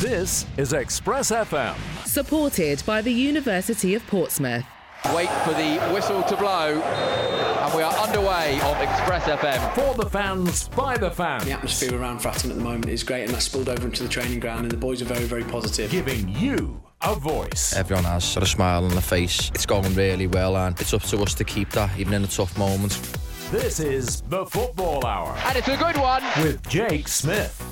This is Express FM. Supported by the University of Portsmouth. Wait for the whistle to blow, and we are underway on Express FM. For the fans, by the fans. The atmosphere around Fratton at the moment is great, and that's spilled over into the training ground, and the boys are very, very positive. Giving you a voice. Everyone has got a smile on their face. It's going really well, and it's up to us to keep that, even in the tough moments. This is the Football Hour And it's a good one. with Jake Smith.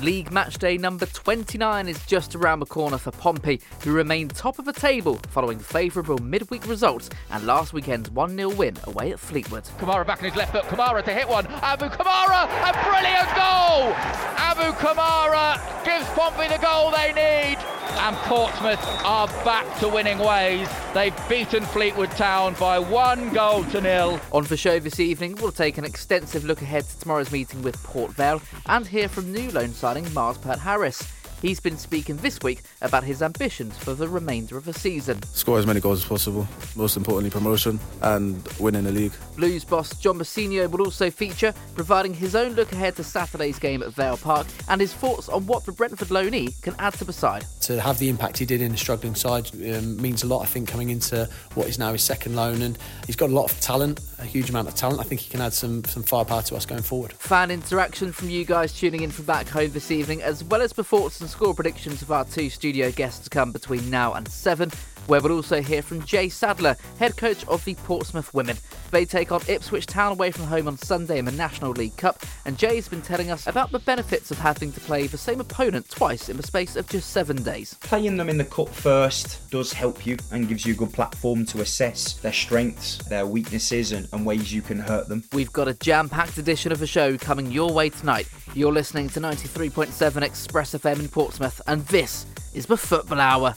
League match day number 29 is just around the corner for Pompey, who remain top of the table following favourable midweek results and last weekend's 1 0 win away at Fleetwood. Kamara back on his left foot. Kamara to hit one. Abu Kamara, a brilliant goal. Abu Kamara gives Pompey the goal they need. And Portsmouth are back to winning ways. They've beaten Fleetwood Town by one goal to nil. On the show this evening, we'll take an extensive look ahead to tomorrow's meeting with Port Vale and hear from new loan signing Myles Peart-Harris. He's been speaking this week about his ambitions for the remainder of the season. score as many goals as possible. Most importantly, promotion and winning the league. Blues boss John Mousinho will also feature, providing his own look ahead to Saturday's game at Vale Park and his thoughts on what the Brentford loanee can add to the side. To have the impact he did in a struggling side um, means a lot, I think, coming into what is now his second loan. And he's got a lot of talent, a huge amount of talent. I think he can add some, some firepower to us going forward. Fan interaction from you guys tuning in from back home this evening, as well as the thoughts and score predictions of our two studio guests to come between now and 7, where we'll also hear from Jay Sadler, head coach of the Portsmouth Women. They take on Ipswich Town away from home on Sunday in the National League Cup, and Jay's been telling us about the benefits of having to play the same opponent twice in the space of just seven days. Playing them in the cup first does help you and gives you a good platform to assess their strengths, their weaknesses, and, and ways you can hurt them. We've got a jam packed edition of the show coming your way tonight. You're listening to 93.7 Express FM in Portsmouth, and this is the Football Hour.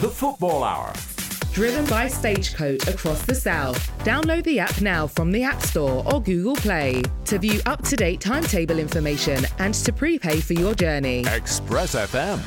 The Football Hour. Driven by Stagecoach across the South. Download the app now from the App Store or Google Play to view up to date timetable information and to prepay for your journey. Express FM.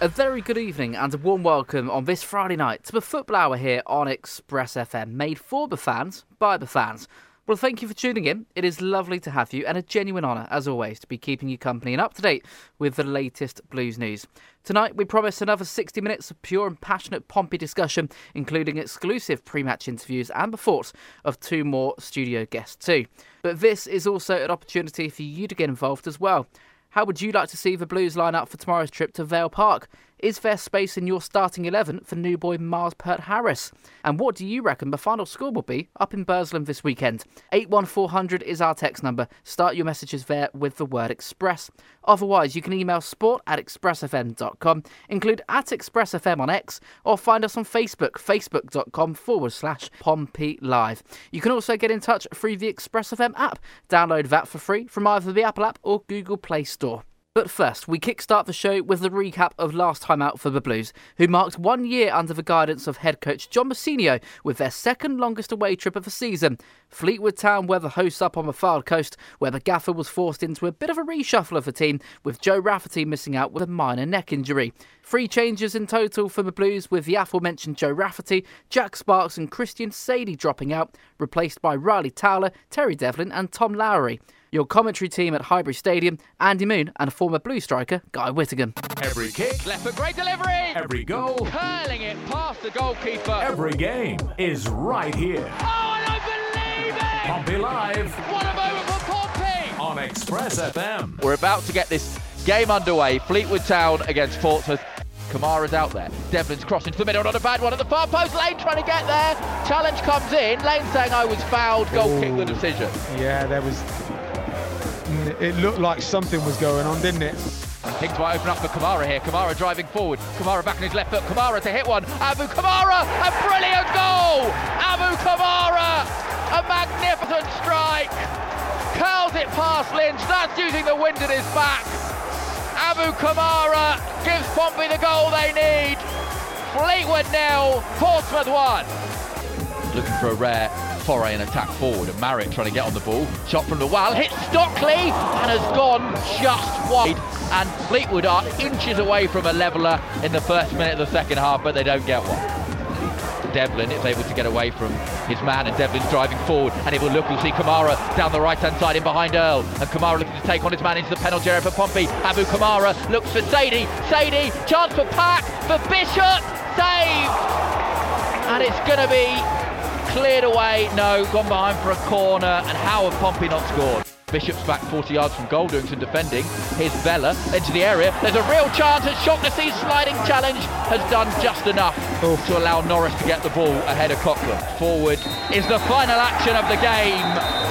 A very good evening and a warm welcome on this Friday night to the Football Hour here on Express FM, made for the fans, by the fans. Well, thank you for tuning in. It is lovely to have you, and a genuine honour, as always, to be keeping you company and up to date with the latest blues news. Tonight, we promise another 60 minutes of pure and passionate Pompey discussion, including exclusive pre match interviews and the thoughts of two more studio guests, too. But this is also an opportunity for you to get involved as well. How would you like to see the Blues line up for tomorrow's trip to Vale Park? Is there space in your starting 11 for new boy Myles Peart-Harris? And what do you reckon the final score will be up in Burslem this weekend? 81400 is our text number. Start your messages there with the word Express. Otherwise, you can email sport at expressfm.com, include at expressfm on X, or find us on Facebook, facebook.com forward slash Pompey Live. You can also get in touch through the Express FM app. Download that for free from either the Apple app or Google Play Store. But first, we kickstart the show with the recap of last time out for the Blues, who marked one year under the guidance of head coach John Mousinho with their second longest away trip of the season. Fleetwood Town were the hosts up on the Fylde coast, where the gaffer was forced into a bit of a reshuffle of the team, with Joe Rafferty missing out with a minor neck injury. Three changes in total for the Blues, with the aforementioned Joe Rafferty, Jack Sparks, and Christian Saydee dropping out, replaced by Ryley Towler, Terry Devlin, and Tom Lowry. Your commentary team at Highbury Stadium, Andy Moon and former Blue striker Guy Whittingham. Every kick, Left foot, great delivery. every goal, Curling it past the goalkeeper. every game is right here. Oh, I don't believe it! Pompey Live What a moment for Pompey! on Express FM. We're about to get this game underway. Fleetwood Town against Portsmouth. Kamara's out there. Devlin's crossing to the middle, not a bad one at the far post. Lane trying to get there. Challenge comes in. Lane saying I was fouled. Goal kick the decision. Yeah, there was. mm, It looked like something was going on, didn't it? And things might open up for Kamara here. Kamara driving forward. Kamara back on his left foot. Kamara to hit one. Abu Kamara, a brilliant goal! Abu Kamara, a magnificent strike. Curls it past Lynch. That's using the wind at his back. Abu Kamara gives Pompey the goal they need. Fleetwood nil, Portsmouth one. Looking for a rare foray and attack forward. And Marriott trying to get on the ball. Shot from the wall, hits Stockley and has gone just wide. And Fleetwood are inches away from a leveller in the first minute of the second half, but they don't get one. Devlin. is able to get away from his man, and Devlin's driving forward, and it will look, we'll see Kamara down the right-hand side in behind Earl, and Kamara looking to take on his man into the penalty area for Pompey. Abu Kamara looks for Saydee, Saydee, chance for Pack, for Bishop, save! And it's going to be cleared away, no, gone behind for a corner, and how have Pompey not scored? Bishop's back 40 yards from goal doing some defending. Here's Vela into the area. There's a real chance, and Shaughnessy's sliding challenge has done just enough to allow Norris to get the ball ahead of Cochrane. Forward is the final action of the game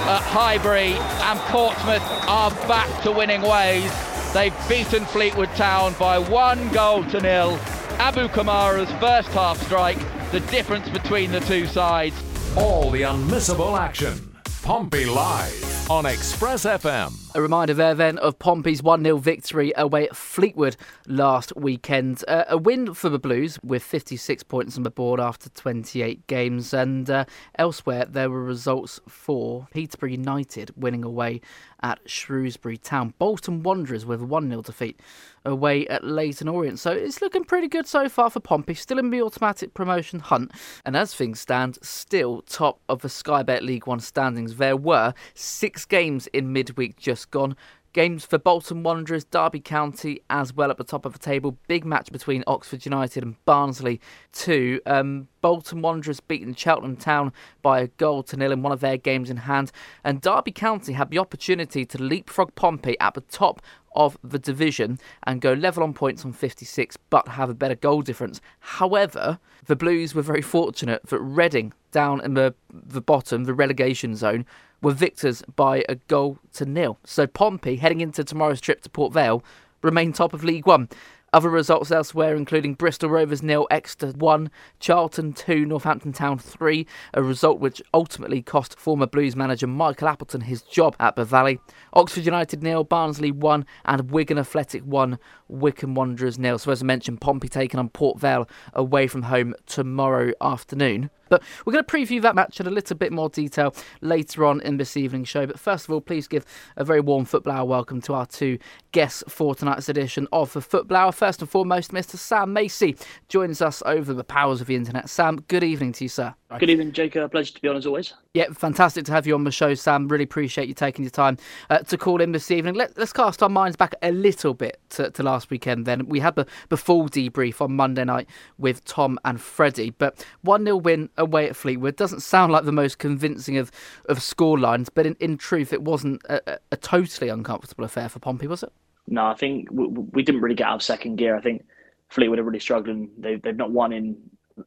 at Highbury, and Portsmouth are back to winning ways. They've beaten Fleetwood Town by one goal to nil. Abu Kamara's first half strike, the difference between the two sides. All the unmissable action. Pompey Live on Express FM. A reminder there then of Pompey's 1 0 victory away at Fleetwood last weekend. Uh, a win for the Blues with 56 points on the board after 28 games. And uh, elsewhere, there were results for Peterborough United winning away at Shrewsbury Town. Bolton Wanderers with a 1 0 defeat away at Leyton Orient. So it's looking pretty good so far for Pompey, still in the automatic promotion hunt. And as things stand, still top of the Sky Bet League One standings. There were six games in midweek just gone. Games for Bolton Wanderers, Derby County as well at the top of the table. Big match between Oxford United and Barnsley too. Um, Bolton Wanderers beaten Cheltenham Town by a goal to nil in one of their games in hand. And Derby County had the opportunity to leapfrog Pompey at the top of the division and go level on points on 56 but have a better goal difference. However, the Blues were very fortunate that Reading down in the, the bottom, the relegation zone, were victors by a goal to nil. So Pompey, heading into tomorrow's trip to Port Vale, remain top of League One. Other results elsewhere, including Bristol Rovers nil, Exeter 1, Charlton 2, Northampton Town 3, a result which ultimately cost former Blues manager Michael Appleton his job at the Valley. Oxford United nil, Barnsley 1, and Wigan Athletic 1, Wycombe Wanderers nil. So, as I mentioned, Pompey taking on Port Vale away from home tomorrow afternoon. But we're going to preview that match in a little bit more detail later on in this evening's show. But first of all, please give a very warm football welcome to our two guests for tonight's edition of the Football First and foremost, Mr. Sam Macey joins us over the powers of the internet. Sam, good evening to you, sir. Good evening, Jacob. Pleasure to be on as always. Yeah, fantastic to have you on the show, Sam. Really appreciate you taking your time uh, to call in this evening. Let, us cast our minds back a little bit to, to, last weekend then. We had the, the full debrief on Monday night with Tom and Freddie, but 1 0 win away at Fleetwood doesn't sound like the most convincing of, of score lines, but in, in truth, it wasn't a, a totally uncomfortable affair for Pompey, was it? No, I think we, we didn't really get out of second gear. I think Fleetwood are really struggling. They, they've not won in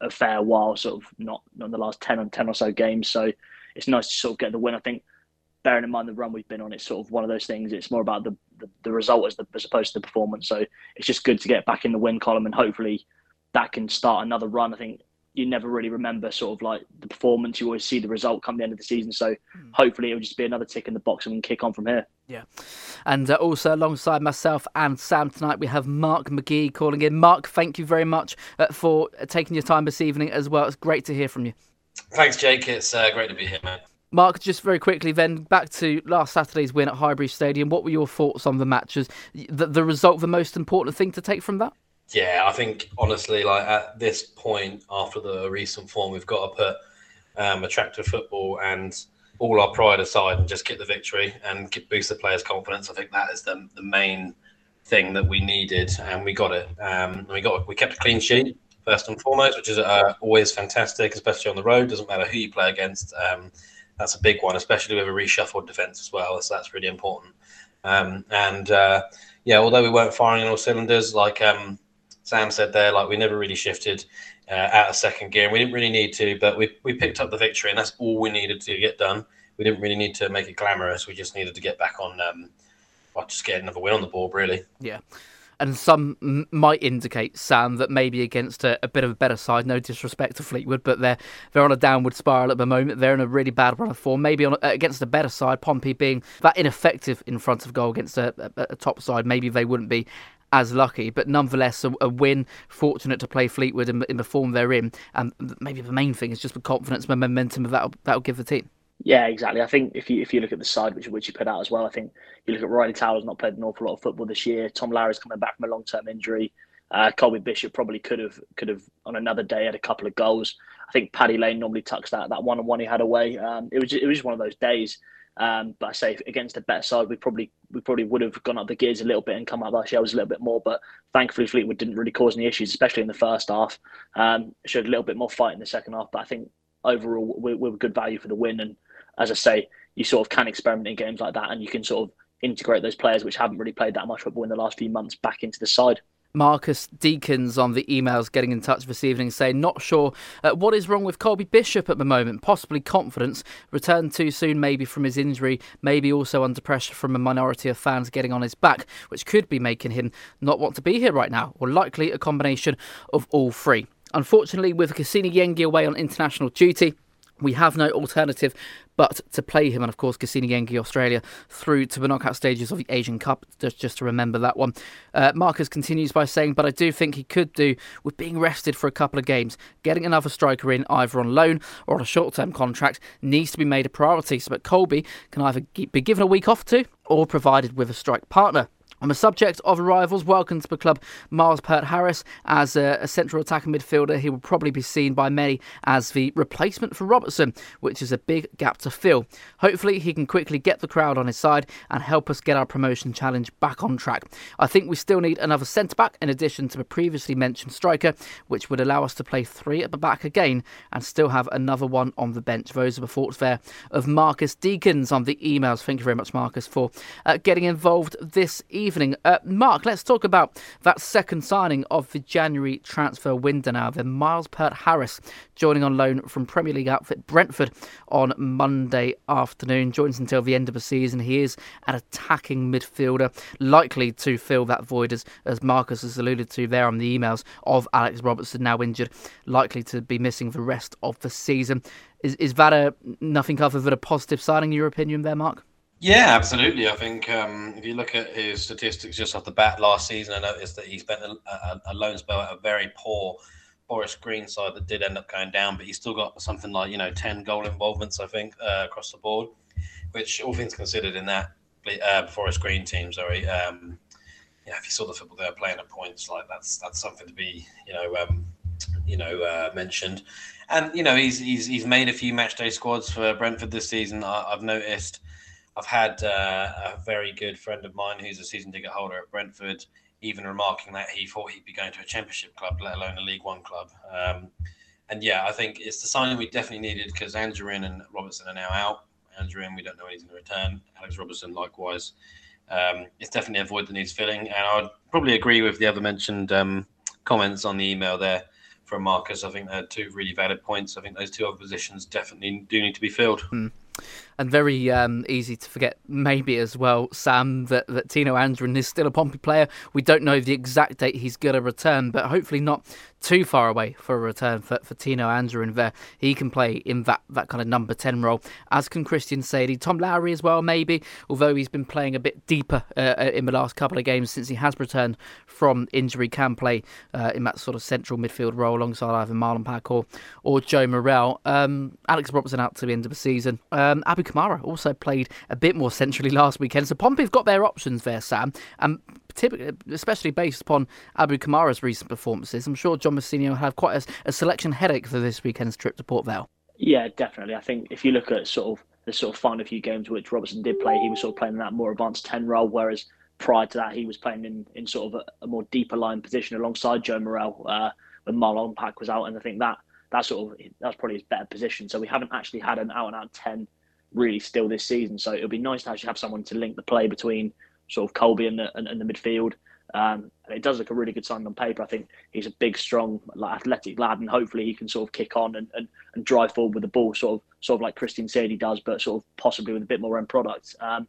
a fair while, sort of not, not the last 10 or 10 or so games. So it's nice to sort of get the win. I think bearing in mind the run we've been on, it's sort of one of those things. It's more about the, the, the result as, the, as opposed to the performance. So it's just good to get back in the win column and hopefully that can start another run. I think you never really remember sort of like the performance. You always see the result come the end of the season. So mm. hopefully it'll just be another tick in the box and we can kick on from here. Yeah. And uh, also alongside myself and Sam tonight, we have Mark Magee calling in. Mark, thank you very much uh, for taking your time this evening as well. It's great to hear from you. Thanks, Jake. It's uh, great to be here, man. Mark, just very quickly, then back to last Saturday's win at Highbury Stadium. What were your thoughts on the matches? The, the result, the most important thing to take from that? Yeah, I think honestly, like at this point after the recent form, we've got to put um, attractive football and all our pride aside and just get the victory and get, boost the players' confidence. I think that is the, the main thing that we needed, and we got it. Um, we got we kept a clean sheet first and foremost, which is uh, always fantastic, especially on the road. Doesn't matter who you play against. Um, that's a big one, especially with a reshuffled defence as well. So that's really important. Um, and uh, yeah, although we weren't firing on all cylinders, like um, Sam said there, like we never really shifted uh, out of second gear. And we didn't really need to, but we, we picked up the victory, and that's all we needed to get done. We didn't really need to make it glamorous. We just needed to get back on, um, well, just get another win on the board, really. Yeah. And some m- might indicate, Sam, that maybe against a, a, bit of a better side, no disrespect to Fleetwood, but they're they're on a downward spiral at the moment. They're in a really bad run of form. Maybe on against a better side, Pompey being that ineffective in front of goal against a, a, a top side, maybe they wouldn't be as lucky, but nonetheless a, a win. Fortunate to play Fleetwood in, in, the form they're in, and maybe the main thing is just the confidence and momentum that'll that'll give the team. Yeah, exactly. I think if you if you look at the side which which you put out as well, I think you look at Ryley Towler's not played an awful lot of football this year. Tom Lowry's coming back from a long term injury. Uh, Colby Bishop probably could have could have on another day had a couple of goals. I think Paddy Lane normally tucks that that one on one he had away. Um, it was it was just one of those days. Um, but I say against a better side, we probably we probably would have gone up the gears a little bit and come of our shells a little bit more. But thankfully, Fleetwood didn't really cause any issues, especially in the first half. Um, showed a little bit more fight in the second half, but I think overall we, we were good value for the win. And as I say, you sort of can experiment in games like that, and you can sort of integrate those players which haven't really played that much football in the last few months back into the side. Marcus Deacons on the emails getting in touch this evening saying, Not sure uh, what is wrong with Colby Bishop at the moment. Possibly confidence. Returned too soon, maybe from his injury, maybe also under pressure from a minority of fans getting on his back, which could be making him not want to be here right now, or likely a combination of all three. Unfortunately, with Kusini Yengi away on international duty, we have no alternative but to play him and of course Kusini Yengi Australia through to the knockout stages of the Asian Cup just, just to remember that one. Uh, Marcus continues by saying but I do think he could do with being rested for a couple of games. Getting another striker in either on loan or on a short-term contract needs to be made a priority so that Colby can either be given a week off to or provided with a strike partner on the subject of arrivals, welcome to the club Myles Peart-Harris. As a, a, central attacking midfielder, he will probably be seen by many as the replacement for Robertson, which is a big gap to fill. Hopefully, he can quickly get the crowd on his side and help us get our promotion challenge back on track. I think we still need another centre back in addition to the previously mentioned striker, which would allow us to play three at the back again and still have another one on the bench. Those are the thoughts there of Marcus Deacons on the emails. Thank you very much, Marcus, for uh, getting involved this evening evening. Uh, Mark, let's talk about that second signing of the January transfer window now. Then Myles Peart-Harris joining on loan from Premier League outfit Brentford on Monday afternoon. Joins until the end of the season. He is an attacking midfielder, likely to fill that void as, as Marcus has alluded to there on the emails of Alex Robertson now injured, likely to be missing the rest of the season. Is is that a nothing other than a positive signing, in your opinion, there, Mark? Yeah, absolutely. I think um, if you look at his statistics just off the bat last season, I noticed that he spent a, a, a loan spell at a very poor Forest Green side that did end up going down, but he still got something like you know ten goal involvements, I think, uh, across the board, which all things considered in that uh, Forest Green team, sorry, um, yeah, if you saw the football they were playing at points, like that's that's something to be you know um, you know uh, mentioned, and you know he's he's he's made a few match day squads for Brentford this season. I, I've noticed. I've had uh, a very good friend of mine who's a season ticket holder at Brentford, even remarking that he thought he'd be going to a Championship club, let alone a League One club. Um, and yeah, I think it's the signing we definitely needed because Anjorin and Robertson are now out. Anjorin, we don't know when he's going to return. Alex Robertson, likewise. Um, it's definitely a void that needs filling. And I would probably agree with the other mentioned um, comments on the email there from Marcus. I think they're two really valid points. I think those two other positions definitely do need to be filled. Hmm and very um, easy to forget, maybe as well, Sam, that, that Tino Anjorin is still a Pompey player. We don't know the exact date he's going to return, but hopefully not too far away for a return for, for Tino Anjorin there. He can play in that, that kind of number 10 role, as can Christian Saydee. Tom Lowry as well, maybe, although he's been playing a bit deeper uh, uh, in the last couple of games since he has returned from injury, can play uh, in that sort of central midfield role alongside either Marlon Pack or, or Joe Morrell. Um, Alex Robertson out to the end of the season. Um, Abu Kamara also played a bit more centrally last weekend. So Pompey have got their options there, Sam, and especially based upon Abu Kamara's recent performances. I'm sure John Mousinho will have quite a, a selection headache for this weekend's trip to Port Vale. Yeah, definitely. I think if you look at sort of the sort of final few games which Robertson did play, he was sort of playing in that more advanced 10 role, whereas prior to that, he was playing in, in sort of a, a more deeper line position alongside Joe Morrell uh, when Marlon Pack was out. And I think that that sort of that's probably his better position. So we haven't actually had an out and out 10 really still this season. So it'll be nice to actually have someone to link the play between sort of Colby and the, and, and the midfield. Um, and it does look a really good sign on paper. I think he's a big, strong, like, athletic lad, and hopefully he can sort of kick on and, and, and drive forward with the ball, sort of sort of like Christian Saydee does, but sort of possibly with a bit more end product. Um,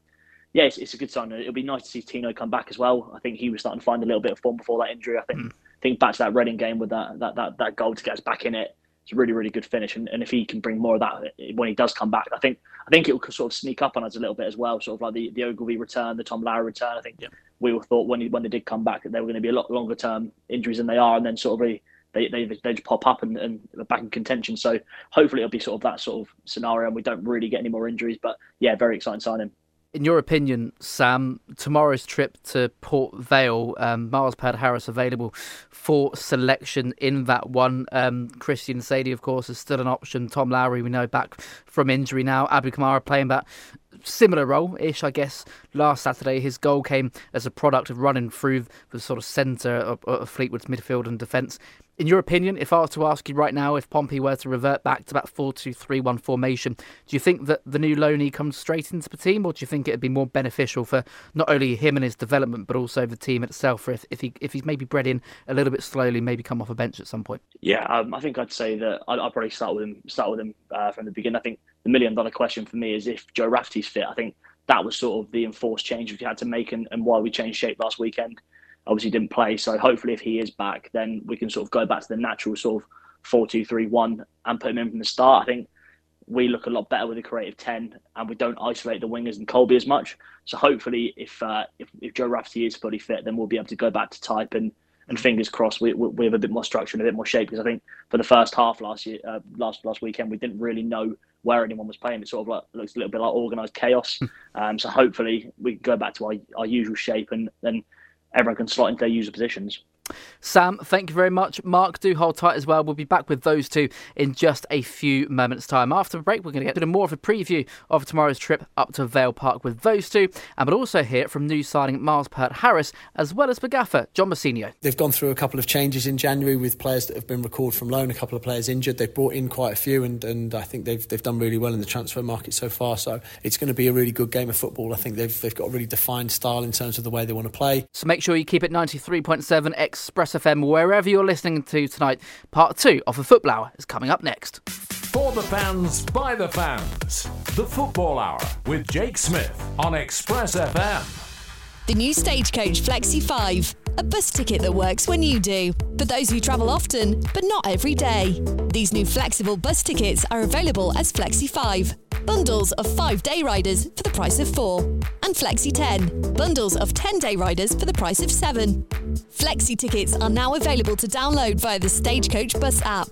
yeah, it's, it's, a good sign. It'll be nice to see Tino come back as well. I think he was starting to find a little bit of form before that injury. I think mm. think back to that Reading game with that that that, that goal to get us back in it it's a really, really good finish. And, and if he can bring more of that when he does come back, I think I think it will sort of sneak up on us a little bit as well. Sort of like the, the Ogilvie return, the Tom Lowry return. I think yeah. we all thought when he, when they did come back that they were going to be a lot longer term injuries than they are, and then sort of really, they, they, they just pop up and, and back in contention. So hopefully it'll be sort of that sort of scenario, and we don't really get any more injuries. But yeah, very exciting signing In your opinion, Sam, tomorrow's trip to Port Vale, um, Myles Peart-Harris available for selection in that one. Um, Christian Saydee, of course, is still an option. Tom Lowry, we know, back from injury now. Abu Kamara playing that similar role ish, I guess. Last Saturday, his goal came as a product of running through the sort of centre of, of Fleetwood's midfield and defence. In your opinion, if I was to ask you right now, if Pompey were to revert back to that 4 2 3 1 formation, do you think that the new Loney comes straight into the team, or do you think it'd be more beneficial for not only him and his development, but also the team itself, if, if, he, if he's maybe bred in a little bit slowly, maybe come off a bench at some point? Yeah, um, I think I'd say that I'd, I'd, probably start with him, start with him uh, from the beginning. I think the million dollar question for me is if Joe Rafferty's fit. I think that was sort of the enforced change we had to make and, and why we changed shape last weekend obviously didn't play. So hopefully, if he is back, then we can sort of go back to the natural sort of four two three one and put him in from the start. I think we look a lot better with a creative ten, and we don't isolate the wingers and Colby as much. So hopefully, if uh, if, if Joe Rafferty is fully fit, then we'll be able to go back to type and. And fingers crossed, we, we have a bit more structure and a bit more shape because I think for the first half last year, uh, last last weekend, we didn't really know where anyone was playing. It sort of like looks a little bit like organised chaos. um, so hopefully we can go back to our, our usual shape and then everyone can slot into their user positions. Sam, thank you very much. Mark, do hold tight as well. We'll be back with those two in just a few moments' time. After the break, we're going to get to more of a preview of tomorrow's trip up to Vale Park with those two, and we'll also hear from new signing Myles Peart-Harris as well as the gaffer, John Mousinho. They've gone through a couple of changes in January with players that have been recalled from loan, a couple of players injured. They've brought in quite a few, and, and I think they've they've done really well in the transfer market so far. So it's going to be a really good game of football. I think they've they've got a really defined style in terms of the way they want to play. So make sure you keep it 93.7 Express FM wherever you're listening to tonight. Part two of the Football Hour is coming up next. For the fans, by the fans. The Football Hour with Jake Smith on Express FM. The new Stagecoach Flexi 5, a bus ticket that works when you do, for those who travel often, but not every day. These new flexible bus tickets are available as Flexi 5, bundles of 5 day riders for the price of 4, and Flexi 10, bundles of 10 day riders for the price of 7. Flexi tickets are now available to download via the Stagecoach Bus app.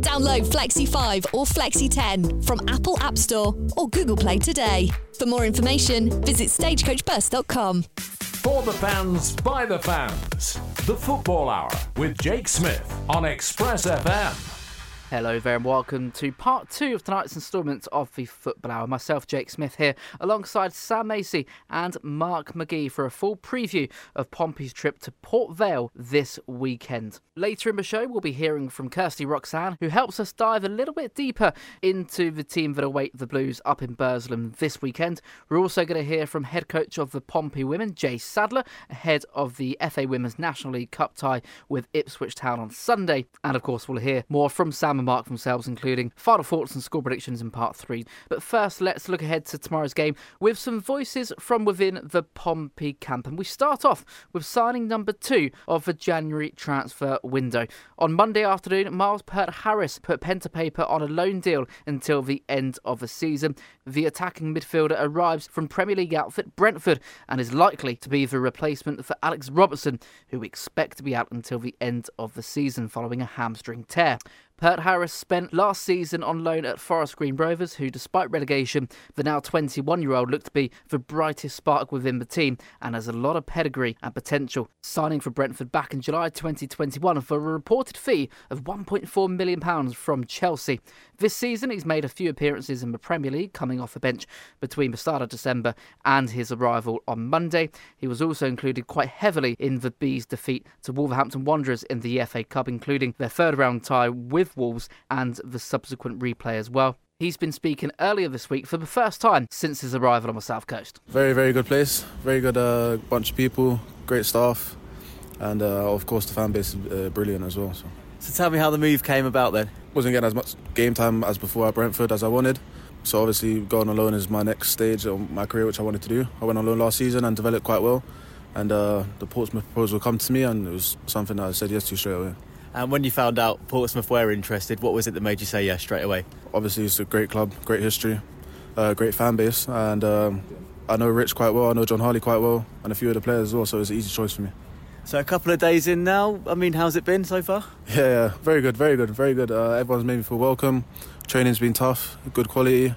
Download Flexi 5 or Flexi 10 from Apple App Store or Google Play today. For more information, visit stagecoachbus.com. For the fans, by the fans. The Football Hour with Jake Smith on Express FM. Hello there and welcome to part two of tonight's instalment of the Football Hour. Myself, Jake Smith, here alongside Sam Macey and Mark Magee for a full preview of Pompey's trip to Port Vale this weekend. Later in the show, we'll be hearing from Kirsty Roxanne, who helps us dive a little bit deeper into the team that await the Blues up in Burslem this weekend. We're also going to hear from head coach of the Pompey women, Jay Sadler, ahead of the FA Women's National League Cup tie with Ipswich Town on Sunday. And of course, we'll hear more from Sam and Mark themselves, including final thoughts and score predictions in part three. But first, let's look ahead to tomorrow's game with some voices from within the Pompey camp. And we start off with signing number two of the January transfer window. On Monday afternoon, Myles Peart-Harris put pen to paper on a loan deal until the end of the season. The attacking midfielder arrives from Premier League outfit Brentford and is likely to be the replacement for Alex Robertson, who we expect to be out until the end of the season following a hamstring tear. Peart-Harris spent last season on loan at Forest Green Rovers, who, despite relegation, the now 21 year old looked to be the brightest spark within the team and has a lot of pedigree and potential. Signing for Brentford back in July 2021 for a reported fee of £1.4 million from Chelsea. This season, he's made a few appearances in the Premier League, coming off the bench between the start of December and his arrival on Monday. He was also included quite heavily in the Bees' defeat to Wolverhampton Wanderers in the FA Cup, including their third round tie with with Wolves and the subsequent replay as well. He's been speaking earlier this week for the first time since his arrival on the south coast. Very, very good place. Very good uh, bunch of people, great staff, and uh, of course the fan base is uh, brilliant as well. So. so tell me how the move came about then. Wasn't getting as much game time as before at Brentford as I wanted. So obviously going on loan is my next stage of my career, which I wanted to do. I went on loan last season and developed quite well. And uh, the Portsmouth proposal come to me, and it was something that I said yes to straight away. And when you found out Portsmouth were interested, what was it that made you say yes straight away? Obviously, it's a great club, great history, uh, great fan base, and um, I know Rich quite well, I know Jon Harley quite well, and a few of the players as well, so it's an easy choice for me. So a couple of days in now, I mean, how's it been so far? Yeah, yeah. very good, very good, very good. Uh, everyone's made me feel welcome. Training's been tough, good quality,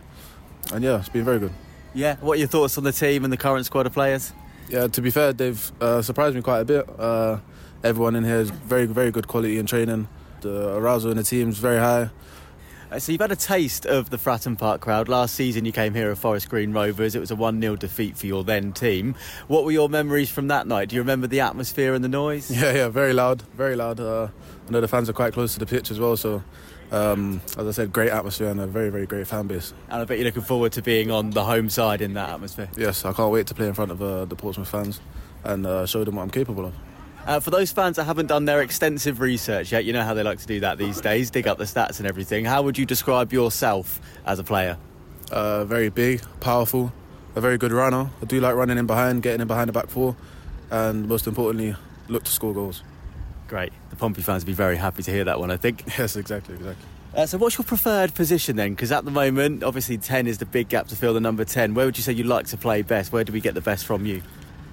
and yeah, it's been very good. Yeah. What are your thoughts on the team and the current squad of players? Yeah, to be fair, they've uh, surprised me quite a bit. Uh, everyone in here is very, very good quality in training. The arousal in the team is very high. Uh, so you've had a taste of the Fratton Park crowd. Last season you came here at Forest Green Rovers. It was a 1-0 defeat for your then team. What were your memories from that night? Do you remember the atmosphere and the noise? Yeah, yeah, very loud, very loud. Uh, I know the fans are quite close to the pitch as well, so um, as I said, great atmosphere and a very, very great fan base. And I bet you're looking forward to being on the home side in that atmosphere. Yes, I can't wait to play in front of uh, the Portsmouth fans and uh, show them what I'm capable of. Uh, for those fans that haven't done their extensive research yet, you know how they like to do that these days, dig up the stats and everything. How would you describe yourself as a player? Uh, very big, powerful, a very good runner. I do like running in behind, getting in behind the back four, and most importantly, look to score goals. Great. The Pompey fans would be very happy to hear that one, I think. Yes, exactly, exactly. Uh, so, what's your preferred position then? Because at the moment, obviously, 10 is the big gap to fill the number 10. Where would you say you like to play best? Where do we get the best from you?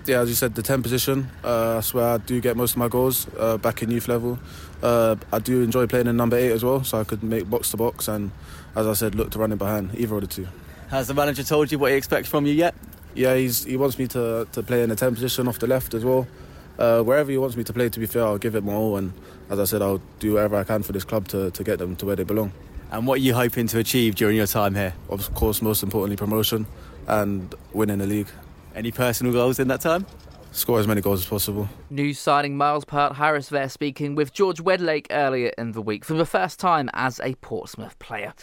Yeah, as you said, the 10 position. Uh, that's where I do get most of my goals uh, back in youth level. Uh, I do enjoy playing in number 8 as well, so I could make box to box and, as I said, look to run in behind, either of the two. Has the manager told you what he expects from you yet? Yeah, he's, he wants me to, to play in the 10 position off the left as well. Uh, wherever he wants me to play, to be fair, I'll give it my all. And as I said, I'll do whatever I can for this club to, to get them to where they belong. And what are you hoping to achieve during your time here? Of course, most importantly, promotion and winning the league. Any personal goals in that time? Score as many goals as possible. New signing Myles Peart-Harris there speaking with George Wedlake earlier in the week for the first time as a Portsmouth player.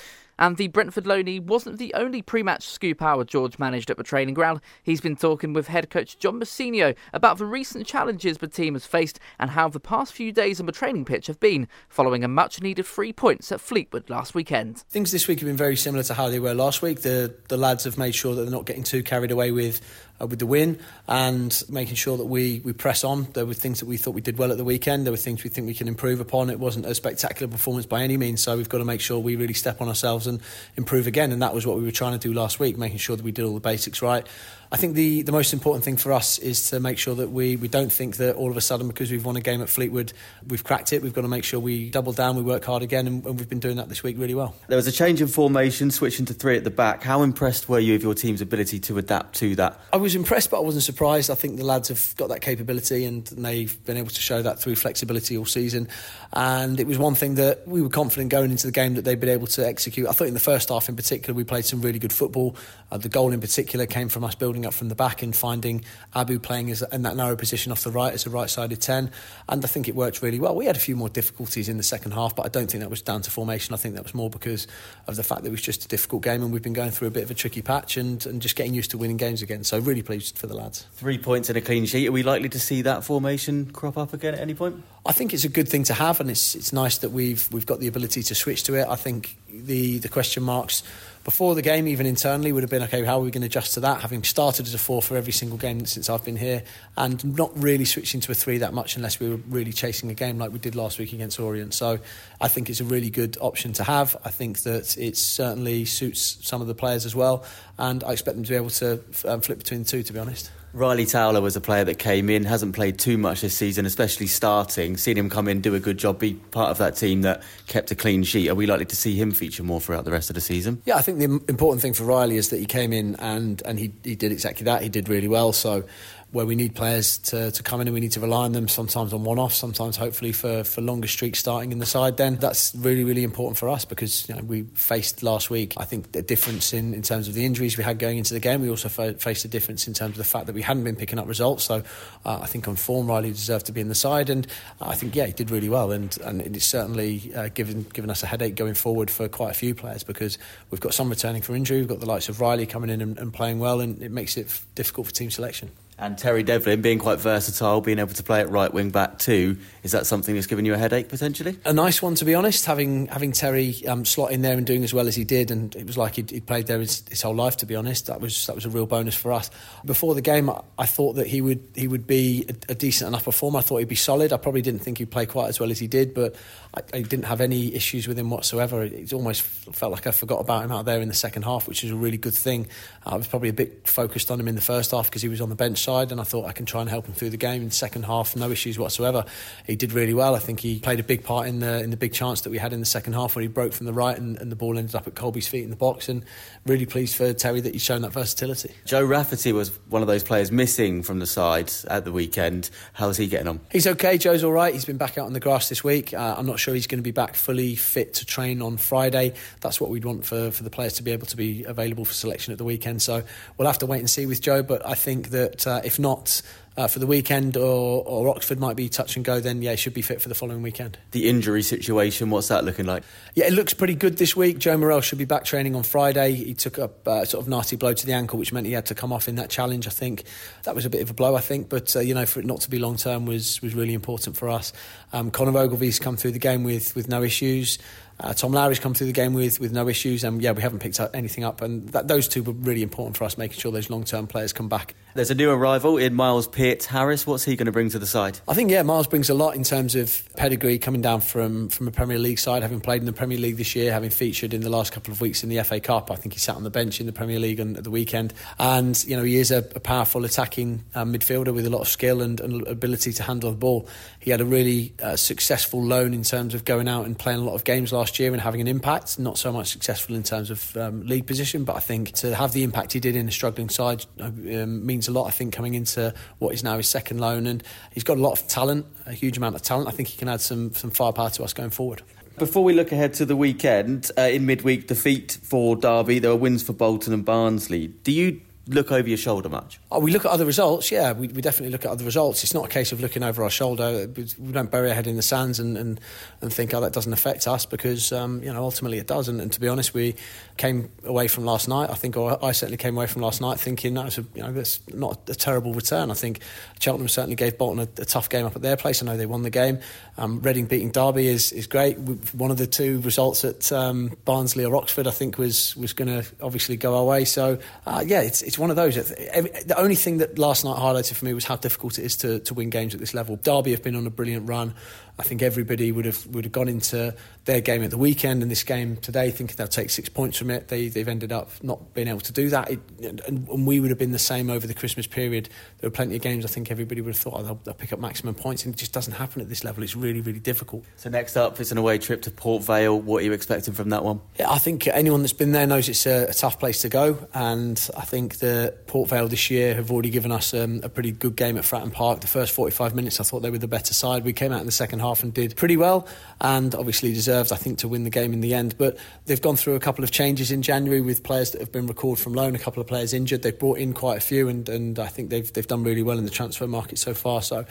And the Brentford loanee wasn't the only pre match scoop hour George managed at the training ground. He's been talking with head coach John Mousinho about the recent challenges the team has faced and how the past few days on the training pitch have been, following a much needed three points at Fleetwood last weekend. Things this week have been very similar to how they were last week. The, the lads have made sure that they're not getting too carried away with uh, with the win and making sure that we, we press on. There were things that we thought we did well at the weekend. There were things we think we can improve upon. It wasn't a spectacular performance by any means, so we've got to make sure we really step on ourselves and improve again. And that was what we were trying to do last week, making sure that we did all the basics right. I think the, the most important thing for us is to make sure that we, we don't think that all of a sudden, because we've won a game at Fleetwood, we've cracked it. We've got to make sure we double down, we work hard again, and, and we've been doing that this week really well. There was a change in formation, switching to three at the back. How impressed were you of your team's ability to adapt to that? I was impressed, but I wasn't surprised. I think the lads have got that capability and they've been able to show that through flexibility all season. And it was one thing that we were confident going into the game that they'd been able to execute. I thought in the first half in particular, we played some really good football. Uh, the goal in particular came from us building up from the back and finding Abu playing as, in that narrow position off the right as a right sided 10. And I think it worked really well. We had a few more difficulties in the second half, but I don't think that was down to formation. I think that was more because of the fact that it was just a difficult game and we've been going through a bit of a tricky patch and, and just getting used to winning games again. So, really pleased for the lads. Three points and a clean sheet. Are we likely to see that formation crop up again at any point? I think it's a good thing to have, and it's it's nice that we've we've got the ability to switch to it. I think the the question marks before the game, even internally, would have been okay. How are we going to adjust to that? Having started as a four for every single game since I've been here, and not really switching to a three that much unless we were really chasing a game like we did last week against Orient. So I think it's a really good option to have. I think that it certainly suits some of the players as well, and I expect them to be able to um, flip between the two. To be honest. Ryley Towler was a player that came in, hasn't played too much this season, especially starting. Seen him come in, do a good job, be part of that team that kept a clean sheet. Are we likely to see him feature more throughout the rest of the season? Yeah, I think the important thing for Ryley is that he came in and, and he, he did exactly that. He did really well. So where we need players to, to come in and we need to rely on them sometimes on one off, sometimes hopefully for, for longer streaks starting in the side, then that's really, really important for us because you know, we faced last week, I think, a difference in, in terms of the injuries we had going into the game. We also fa- faced a difference in terms of the fact that we hadn't been picking up results. So uh, I think on form, Ryley deserved to be in the side. And I think, yeah, he did really well. And, and it's certainly uh, given, given us a headache going forward for quite a few players because we've got some returning for injury. We've got the likes of Ryley coming in and, and playing well, and it makes it f- difficult for team selection. And Terry Devlin being quite versatile, being able to play at right wing back too, is that something that's given you a headache potentially? A nice one, to be honest. Having having Terry um, slot in there and doing as well as he did, and it was like he'd, he'd played there his, his, whole life. To be honest, that was that was a real bonus for us. Before the game, I, I thought that he would he would be a, a, decent enough performer. I thought he'd be solid. I probably didn't think he'd play quite as well as he did, but I, I didn't have any issues with him whatsoever. It almost felt like I forgot about him out there in the second half, which is a really good thing. I was probably a bit focused on him in the first half because he was on the bench. Side, and I thought I can try and help him through the game in the second half. No issues whatsoever. He did really well. I think he played a big part in the in the big chance that we had in the second half when he broke from the right and, and the ball ended up at Colby's feet in the box. And really pleased for Terry that he's shown that versatility. Joe Rafferty was one of those players missing from the side at the weekend. How's he getting on? He's okay. Joe's all right. He's been back out on the grass this week. Uh, I'm not sure he's going to be back fully fit to train on Friday. That's what we'd want for, for the players to be able to be available for selection at the weekend. So we'll have to wait and see with Joe. But I think that uh, if not, uh, for the weekend, or, or Oxford might be touch and go, then yeah, he should be fit for the following weekend. The injury situation, what's that looking like? Yeah, it looks pretty good this week. Joe Morrell should be back training on Friday. He took a uh, sort of nasty blow to the ankle, which meant he had to come off in that challenge. I think that was a bit of a blow, I think, but uh, you know, for it not to be long term was was really important for us. Um, Connor Ogilvie's come through the game with with no issues. Uh, Tom Lowry's come through the game with, with no issues, and yeah, we haven't picked up anything up, and that, those two were really important for us, making sure those long term players come back. There's a new arrival in Myles Peart-Harris. What's he going to bring to the side? I think yeah, Myles brings a lot in terms of pedigree, coming down from from a Premier League side, having played in the Premier League this year, having featured in the last couple of weeks in the FA Cup. I think he sat on the bench in the Premier League on, at the weekend, and you know he is a, a powerful attacking um, midfielder with a lot of skill and, and, ability to handle the ball. He had a really uh, successful loan in terms of going out and playing a lot of games last year and having an impact. Not so much successful in terms of um, league position, but I think to have the impact he did in a struggling side um, means a lot. I think coming into what is now his second loan, and he's got a lot of talent, a huge amount of talent. I think he can add some some firepower to us going forward. Before we look ahead to the weekend, uh, in midweek defeat for Derby, there were wins for Bolton and Barnsley. Do you look over your shoulder much? Oh, we look at other results, yeah. We, we, definitely look at other results. It's not a case of looking over our shoulder. We don't bury our head in the sands and, and, and think, oh, that doesn't affect us because, um, you know, ultimately it does. And, and, to be honest, we came away from last night, I think, or I certainly came away from last night thinking that was, a, you know, that's not a terrible return. I think Cheltenham certainly gave Bolton a, a tough game up at their place. I know they won the game. Um, Reading beating Derby is, is great. One of the two results at um, Barnsley or Oxford, I think, was, was going to obviously go our way. So, uh, yeah, it's, it's one of those the only thing that last night highlighted for me was how difficult it is to, to win games at this level. Derby have been on a brilliant run. I think everybody would have would have gone into their game at the weekend and this game today thinking they'll take six points from it. They they've ended up not being able to do that, it, and, and, we would have been the same over the Christmas period. There were plenty of games I think everybody would have thought oh, they'll, they'll, pick up maximum points, and it just doesn't happen at this level. It's really really difficult. So next up, it's an away trip to Port Vale. What are you expecting from that one? Yeah, I think anyone that's been there knows it's a, a tough place to go, and I think the Port Vale this year have already given us um, a pretty good game at Fratton Park. The first 45 minutes, I thought they were the better side. We came out in the second half and did pretty well, and obviously deserved, I think, to win the game in the end. But they've gone through a couple of changes in January with players that have been recalled from loan, a couple of players injured. They've brought in quite a few, and, and I think they've they've done really well in the transfer market so far. So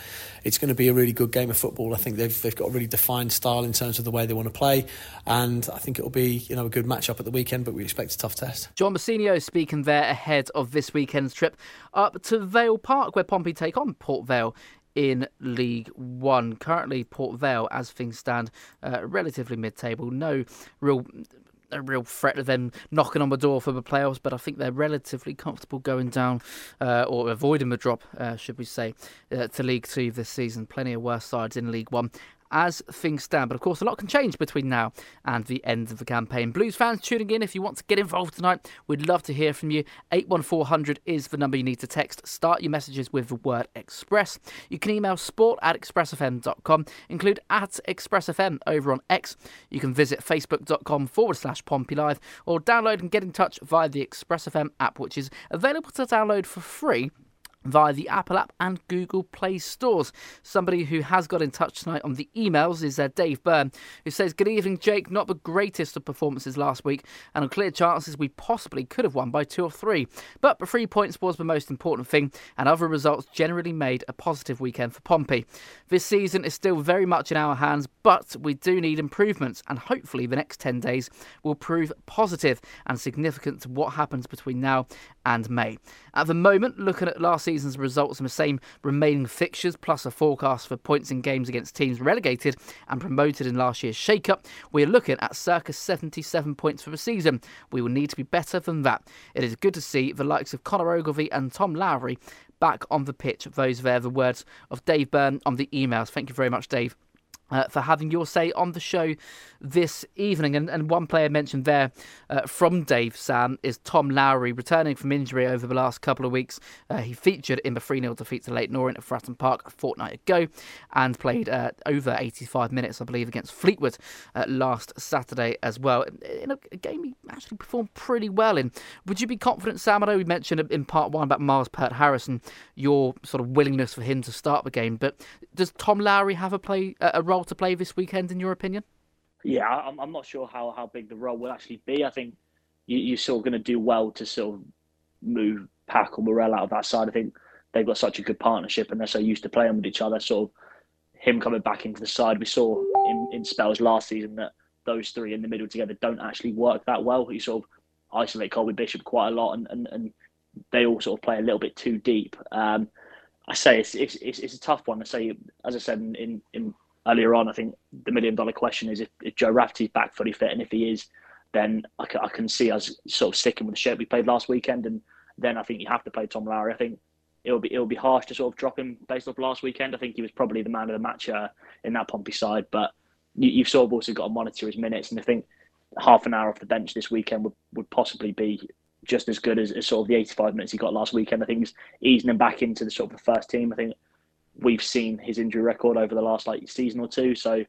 it's going to be a really good game of football. I think they've they've got a really defined style in terms of the way they want to play, and I think it'll be you know a good match up at the weekend. But we expect a tough test. John Mousinho speaking there ahead of this weekend's trip up to Vale Park, where Pompey take on Port Vale in League One. Currently, Port Vale, as things stand, uh, relatively mid-table. No real. A real threat of them knocking on the door for the playoffs, but I think they're relatively comfortable going down uh, or avoiding the drop, uh, should we say, uh, to League Two this season. Plenty of worse sides in League One as things stand. But of course, a lot can change between now and the end of the campaign. Blues fans tuning in, if you want to get involved tonight, we'd love to hear from you. 81400 is the number you need to text. Start your messages with the word Express. You can email sport at expressfm.com, include at expressfm over on X. You can visit facebook.com forward slash Pompey Live or download and get in touch via the Express FM app, which is available to download for free via the Apple app and Google Play stores. Somebody who has got in touch tonight on the emails is uh, Dave Byrne, who says, Good evening, Jake. Not the greatest of performances last week, and on clear chances we possibly could have won by two or three. But the three points was the most important thing, and other results generally made a positive weekend for Pompey. This season is still very much in our hands, but we do need improvements, and hopefully the next 10 days will prove positive and significant to what happens between now and May. At the moment, looking at last season's results and the same remaining fixtures, plus a forecast for points in games against teams relegated and promoted in last year's shake-up, we're looking at circa 77 points for the season. We will need to be better than that. It is good to see the likes of Connor Ogilvie and Tom Lowry back on the pitch. Those there, the words of Dave Byrne on the emails. Thank you very much, Dave uh, for having your say on the show this evening. And, and one player mentioned there uh, from Dave Sam is Tom Lowry, returning from injury over the last couple of weeks. Uh, he featured in the 3 0 defeat to Leyton Orient at Fratton Park a fortnight ago and played uh, over 85 minutes, I believe, against Fleetwood uh, last Saturday as well. In a, a, game he actually performed pretty well in. Would you be confident, Sam? I know we mentioned in part one about Myles Peart-Harrison, your sort of willingness for him to start the game, but does Tom Lowry have a play a role to play this weekend, in your opinion? Yeah, I'm, I'm not sure how, how big the role will actually be. I think you, you're sort of going to do well to sort of move Pack or Morrell out of that side. I think they've got such a good partnership and they're so used to playing with each other. Sort of him coming back into the side, we saw in, in spells last season that those three in the middle together don't actually work that well. You sort of isolate Colby Bishop quite a lot and, and, and they all sort of play a little bit too deep. Um, I say it's, it's, it's, it's, a tough one. I say, as I said in, in, in earlier on, I think the million dollar question is if, if Joe Rafferty's back fully fit, and if he is, then I can, I can see us sort of sticking with the shape we played last weekend, and then I think you have to play Tom Lowry. I think it'll be it'll be harsh to sort of drop him based off last weekend. I think he was probably the man of the match uh, in that Pompey side, but you, have sort of also got to monitor his minutes, and I think half an hour off the bench this weekend would, would possibly be just as good as, as sort of the 85 minutes he got last weekend. I think he's easing him back into the sort of the first team. I think we've seen his injury record over the last like season or two. So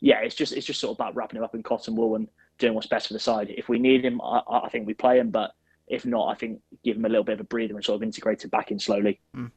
yeah, it's just it's just sort of about wrapping him up in cotton wool and doing what's best for the side. If we need him, I, I think we play him, but if not, I think give him a little bit of a breather and sort of integrate it back in slowly. Mm.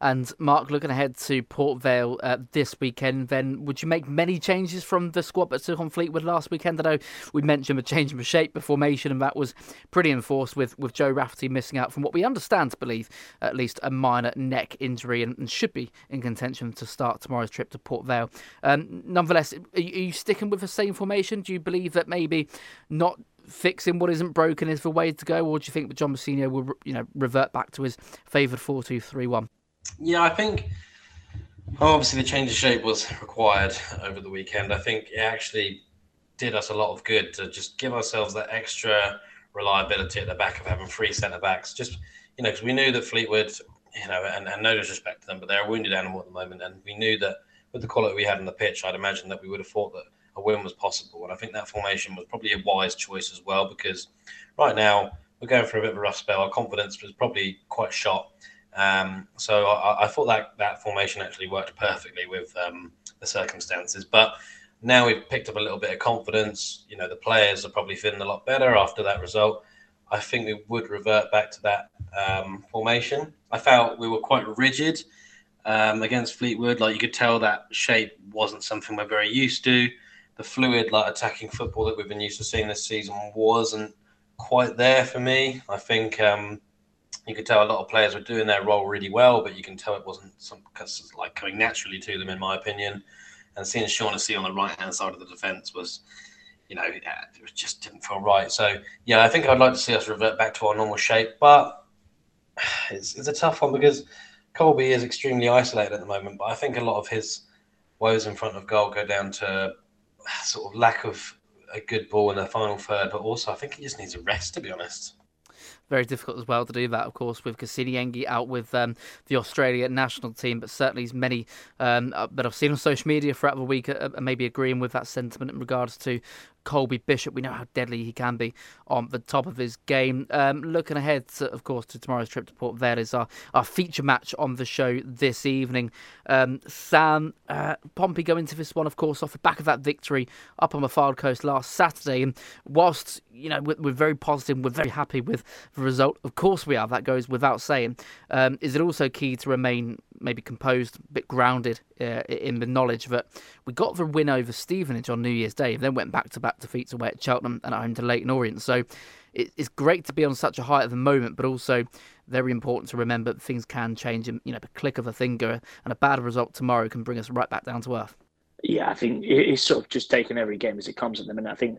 And Mark, looking ahead to Port Vale uh, this weekend, then would you make many changes from the squad that took on Fleetwood last weekend? I know we mentioned a change in the shape, the formation, and that was pretty enforced with, with Joe Rafferty missing out, from what we understand to believe, at least a minor neck injury, and, and should be in contention to start tomorrow's trip to Port Vale. Um, nonetheless, are you, are you sticking with the same formation? Do you believe that maybe not fixing what isn't broken is the way to go, or do you think that John Mousinho will, you know, revert back to his favoured four-two-three-one? Yeah, I think oh, obviously the change of shape was required over the weekend. I think it actually did us a lot of good to just give ourselves that extra reliability at the back of having three centre backs. Just you know, because we knew that Fleetwood, you know, and, and no disrespect to them, but they're a wounded animal at the moment, and we knew that with the quality we had on the pitch, I'd imagine that we would have thought that a win was possible. And I think that formation was probably a wise choice as well because right now we're going through a bit of a rough spell. Our confidence was probably quite shot. Um, so I, I, thought that that formation actually worked perfectly with um, the circumstances. But now we've picked up a little bit of confidence. You know, the players are probably feeling a lot better after that result. I think we would revert back to that um, formation. I felt we were quite rigid um, against Fleetwood. Like you could tell that shape wasn't something we're very used to. The fluid, like attacking football that we've been used to seeing this season, wasn't quite there for me. I think um, you could tell a lot of players were doing their role really well, but you can tell it wasn't some like coming naturally to them, in my opinion. And seeing Shaughnessy on the right hand side of the defence was, you know, it just didn't feel right. So yeah, I think I'd like to see us revert back to our normal shape, but it's, it's a tough one because Colby is extremely isolated at the moment. But I think a lot of his woes in front of goal go down to sort of lack of a good ball in the final third, but also I think he just needs a rest, to be honest very difficult as well to do that, of course, with Kusini Yengi out with um, the Australia national team. But certainly, as many um, uh, that I've seen on social media throughout the week are, are maybe agreeing with that sentiment in regards to Colby Bishop. We know how deadly he can be on the top of his game. Um, looking ahead, to, of course, to tomorrow's trip to Port Vale is our, our feature match on the show this evening. Um, Sam uh, Pompey go into this one, of course, off the back of that victory up on the Fylde Coast last Saturday. And whilst you know we're, we're, very positive, we're very happy with the result. Of course, we are. That goes without saying. Um, is it also key to remain maybe composed, a bit grounded uh, in the knowledge that we got the win over Stevenage on New Year's Day, then went back to back defeats away at Cheltenham and at home to Leyton Orient. So it's great to be on such a high at the moment, but also very important to remember that things can change. And you know, the click of a finger and a bad result tomorrow can bring us right back down to earth. Yeah, I think it's sort of just taking every game as it comes at the minute. I think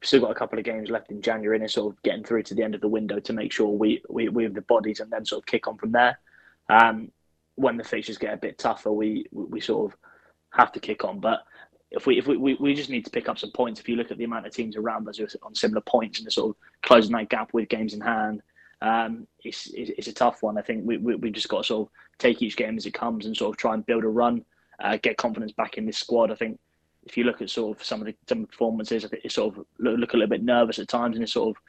we've still got a couple of games left in January and sort of getting through to the end of the window to make sure we, we, we have the bodies and then sort of kick on from there. Um, when the fixtures get a bit tougher, we we sort of have to kick on. But if we if we, we, we just need to pick up some points. If you look at the amount of teams around us who are on similar points and the sort of closing that gap with games in hand, um, it's, it's a tough one. I think we we we just got to sort of take each game as it comes and sort of try and build a run, uh, get confidence back in this squad. I think if you look at sort of some of the some performances, I think sort of look, look a little bit nervous at times, and it's sort of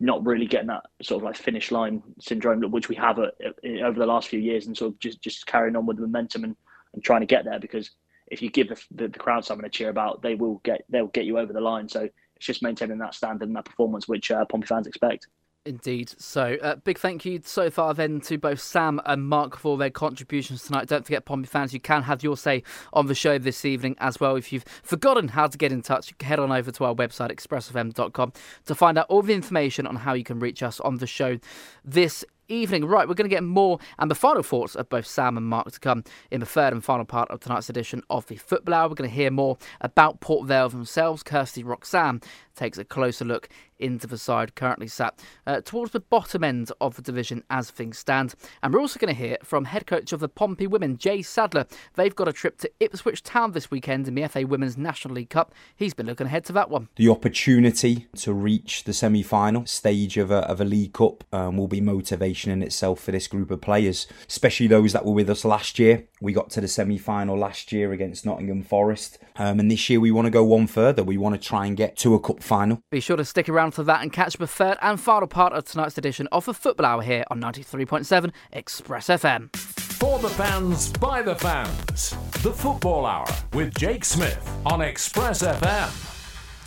not really getting that sort of like finish line syndrome, which we have at, over the last few years, and sort of just just carrying on with the momentum and, and trying to get there. Because if you give the, the, the crowd something to cheer about, they will get they'll get you over the line. So it's just maintaining that standard and that performance which uh, Pompey fans expect. Indeed. So, uh, big thank you so far then to both Sam and Mark for their contributions tonight. Don't forget, Pompey fans, you can have your say on the show this evening as well. If you've forgotten how to get in touch, head on over to our website, expressfm.com, to find out all the information on how you can reach us on the show this evening. Right, we're going to get more and the final thoughts of both Sam and Mark to come in the third and final part of tonight's edition of the Football Hour. We're going to hear more about Port Vale themselves. Kirsty Roxanne takes a closer look into the side currently sat uh, towards the bottom end of the division as things stand. And we're also going to hear from head coach of the Pompey women, Jay Sadler. They've got a trip to Ipswich Town this weekend in the FA Women's National League Cup. He's been looking ahead to that one. The opportunity to reach the semi final stage of a, of a League Cup um, will be motivation in itself for this group of players, especially those that were with us last year. We got to the semi final last year against Nottingham Forest. Um, and this year we want to go one further. We want to try and get to a cup final. Be sure to stick around for that and catch the third and final part of tonight's edition of the Football Hour here on 93.7 Express FM. For the fans, by the fans. The Football Hour with Jake Smith on Express FM.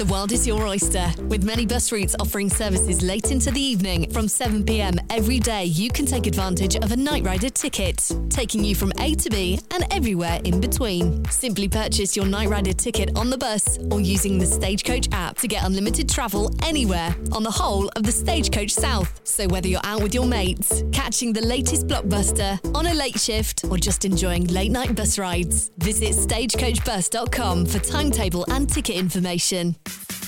The world is your oyster. With many bus routes offering services late into the evening from 7 pm every day, you can take advantage of a Night Rider ticket, taking you from A to B and everywhere in between. Simply purchase your Night Rider ticket on the bus or using the Stagecoach app to get unlimited travel anywhere on the whole of the Stagecoach South. So whether you're out with your mates, catching the latest blockbuster, on a late shift, or just enjoying late night bus rides, visit stagecoachbus.com for timetable and ticket information.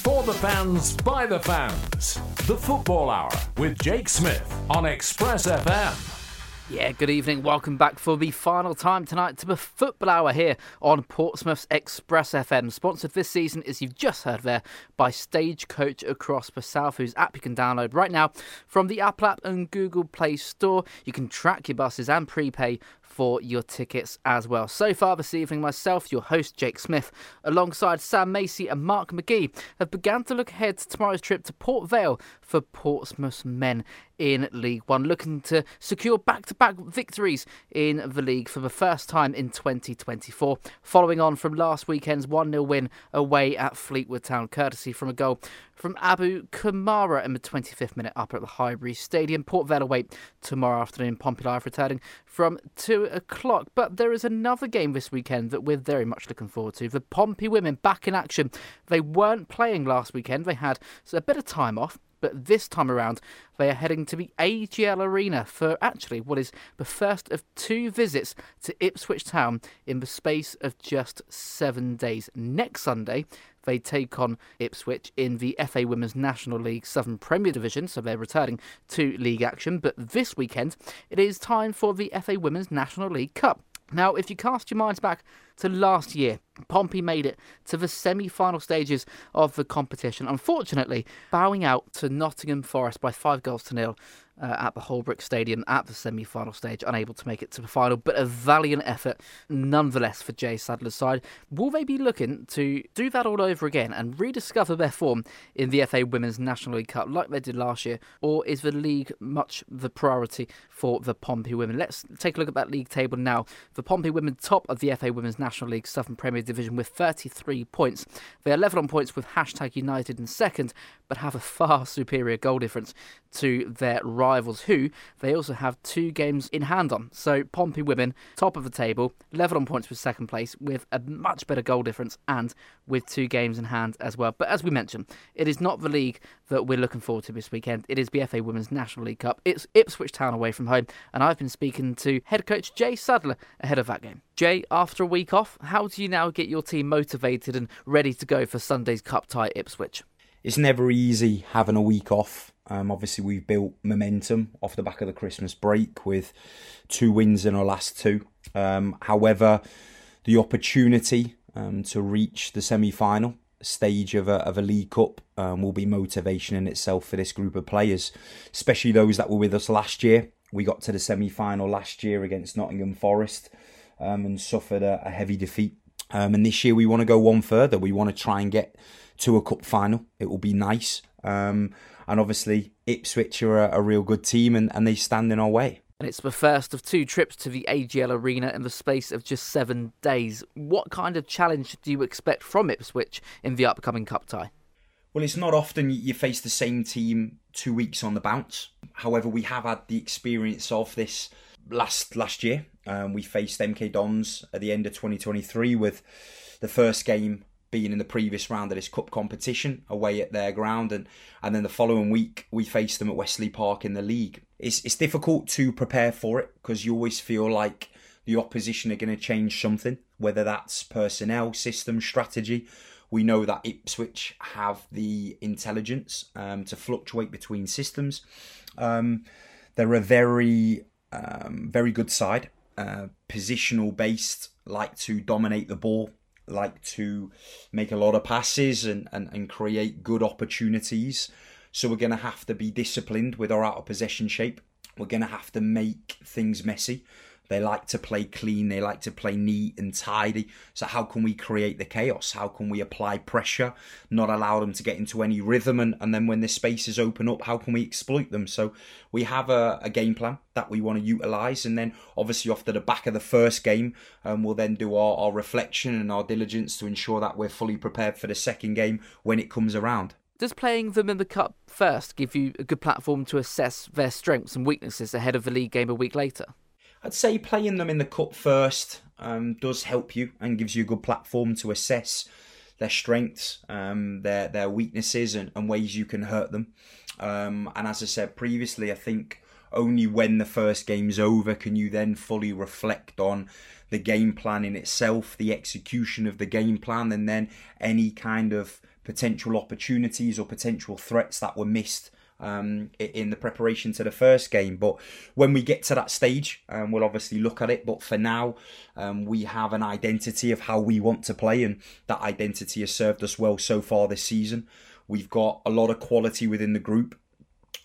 For the fans, by the fans. The Football Hour with Jake Smith on Express FM. Yeah, good evening. Welcome back for the final time tonight to the Football Hour here on Portsmouth's Express FM. Sponsored this season, as you've just heard there, by Stagecoach Across the South, whose app you can download right now from the Apple app and Google Play Store. You can track your buses and prepay for your tickets as well. So far this evening, myself, your host Jake Smith, alongside Sam Macey and Mark Magee, have begun to look ahead to tomorrow's trip to Port Vale for Portsmouth men in League One, looking to secure back to back victories in the league for the first time in 2024, following on from last weekend's 1 0 win away at Fleetwood Town, courtesy from a goal from Abu Kamara in the 25th minute up at the Highbury Stadium. Port Vale await tomorrow afternoon. Pompey Live returning from 2 o'clock. But there is another game this weekend that we're very much looking forward to. The Pompey women back in action. They weren't playing last weekend, they had a bit of time off but this time around they are heading to the AGL Arena for actually what is the first of two visits to Ipswich Town in the space of just seven days. Next Sunday, they take on Ipswich in the FA Women's National League Southern Premier Division, so they're returning to league action. But this weekend, it is time for the FA Women's National League Cup. Now, if you cast your minds back to last year, Pompey made it to the semi final stages of the competition, unfortunately, bowing out to Nottingham Forest by five goals to nil uh, at the Holbrook Stadium at the semi final stage, unable to make it to the final, but a valiant effort nonetheless for Jay Sadler's side. Will they be looking to do that all over again and rediscover their form in the FA Women's National League Cup like they did last year, or is the league much the priority for the Pompey women? Let's take a look at that league table now. The Pompey women top of the FA Women's National League Southern Premier Division with 33 points. They are level on points with hashtag United in second, but have a far superior goal difference to their rivals, who they also have two games in hand on. So Pompey women, top of the table, level on points with second place, with a much better goal difference and with two games in hand as well. But as we mentioned, it is not the league that we're looking forward to this weekend. It is the FA Women's National League Cup. It's Ipswich Town away from home, and I've been speaking to head coach Jay Sadler ahead of that game. Jay, after a week off, how do you now get your team motivated and ready to go for Sunday's Cup tie Ipswich? It's never easy having a week off. Um, obviously, we've built momentum off the back of the Christmas break with two wins in our last two. Um, however, the opportunity um, to reach the semi final stage of a, of a League Cup um, will be motivation in itself for this group of players, especially those that were with us last year. We got to the semi final last year against Nottingham Forest um, and suffered a, a heavy defeat Um, and this year we want to go one further. We want to try and get to a cup final. It will be nice. Um, and obviously, Ipswich are a, a real good team and, and they stand in our way. And it's the first of two trips to the AGL Arena in the space of just seven days. What kind of challenge do you expect from Ipswich in the upcoming cup tie? Well, it's not often you face the same team two weeks on the bounce. However, we have had the experience of this last last year. Um, we faced MK Dons at the end of 2023 with the first game being in the previous round of this cup competition away at their ground, and and then the following week we faced them at Westleigh Park in the league. It's it's difficult to prepare for it because you always feel like the opposition are going to change something, whether that's personnel, system, strategy we know that Ipswich have the intelligence um, to fluctuate between systems. Um, they're a very, um, very good side, uh, positional based, like to dominate the ball, like to make a lot of passes and, and, and create good opportunities. So we're going to have to be disciplined with our out of possession shape. We're going to have to make things messy. They like to play clean, they like to play neat and tidy. So, how can we create the chaos? How can we apply pressure, not allow them to get into any rhythm? And, and then when the spaces open up, how can we exploit them? So, we have a, a game plan that we want to utilise. And then, obviously, off to the back of the first game, um, we'll then do our, our reflection and our diligence to ensure that we're fully prepared for the second game when it comes around. Does playing them in the Cup first give you a good platform to assess their strengths and weaknesses ahead of the league game a week later? I'd say playing them in the cup first um, does help you and gives you a good platform to assess their strengths, um, their their weaknesses, and, and, ways you can hurt them. Um, and as I said previously, I think only when the first game's over can you then fully reflect on the game plan in itself, the execution of the game plan, and then any kind of potential opportunities or potential threats that were missed um, in the preparation to the first game. But when we get to that stage, um, we'll obviously look at it. But for now, um, we have an identity of how we want to play, and that identity has served us well so far this season. We've got a lot of quality within the group.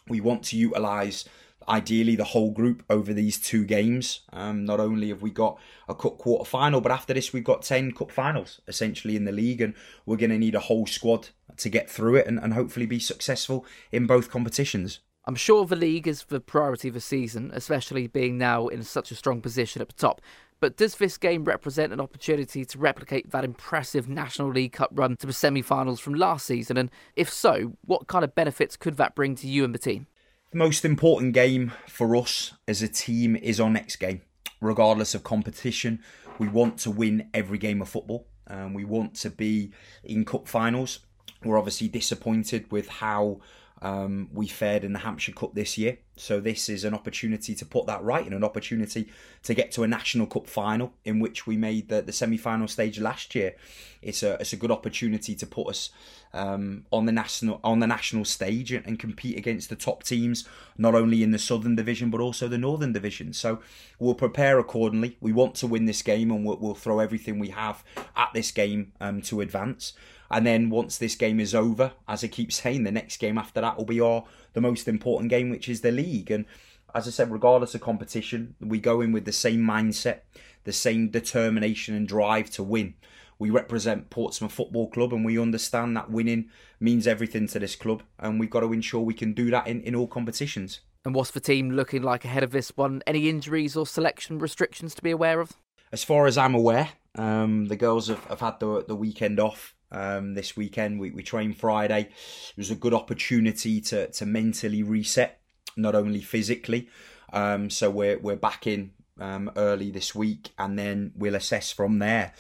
We want to utilise ideally the whole group over these two games. Um, not only have we got a cup quarter final, but after this we've got ten cup finals essentially in the league, and we're going to need a whole squad to get through it and, and hopefully be successful in both competitions. I'm sure the league is the priority of the season, especially being now in such a strong position at the top. But does this game represent an opportunity to replicate that impressive National League Cup run to the semi finals from last season? And if so, what kind of benefits could that bring to you and the team? The most important game for us as a team is our next game. Regardless of competition, we want to win every game of football. Um, we want to be in cup finals. We're obviously disappointed with how um, we fared in the Hampshire Cup this year. So this is an opportunity to put that right and an opportunity to get to a National Cup final in which we made the, the semi-final stage last year. It's a it's a good opportunity to put us um, on the national on the national stage and, and, compete against the top teams, not only in the Southern Division but also the Northern Division. So we'll prepare accordingly. We want to win this game and we'll, we'll throw everything we have at this game um, to advance. And then once this game is over, as I keep saying, the next game after that will be our the most important game, which is the league. And as I said, regardless of competition, we go in with the same mindset, the same determination and drive to win. We represent Portsmouth Football Club and we understand that winning means everything to this club and we've got to ensure we can do that in, in all competitions. And what's the team looking like ahead of this one? Any injuries or selection restrictions to be aware of? As far as I'm aware, um, the girls have, have had the, the weekend off um, this weekend. We, we trained Friday. It was a good opportunity to, to mentally reset, not only physically. Um, so we're, we're back in um, early this week and then we'll assess from there.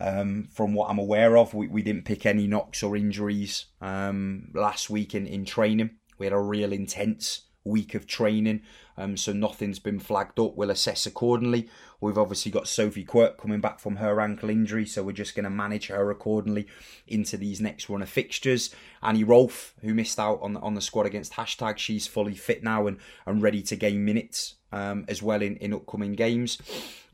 Um, from what I'm aware of, we, we didn't pick any knocks or injuries um, last week in, in training. We had a real intense week of training, um, so nothing's been flagged up. We'll assess accordingly. We've obviously got Sophie Quirk coming back from her ankle injury, so we're just going to manage her accordingly into these next run of fixtures. Annie Rolfe, who missed out on the, on the squad against hashtag, she's fully fit now and, and ready to gain minutes um, as well in, in upcoming games.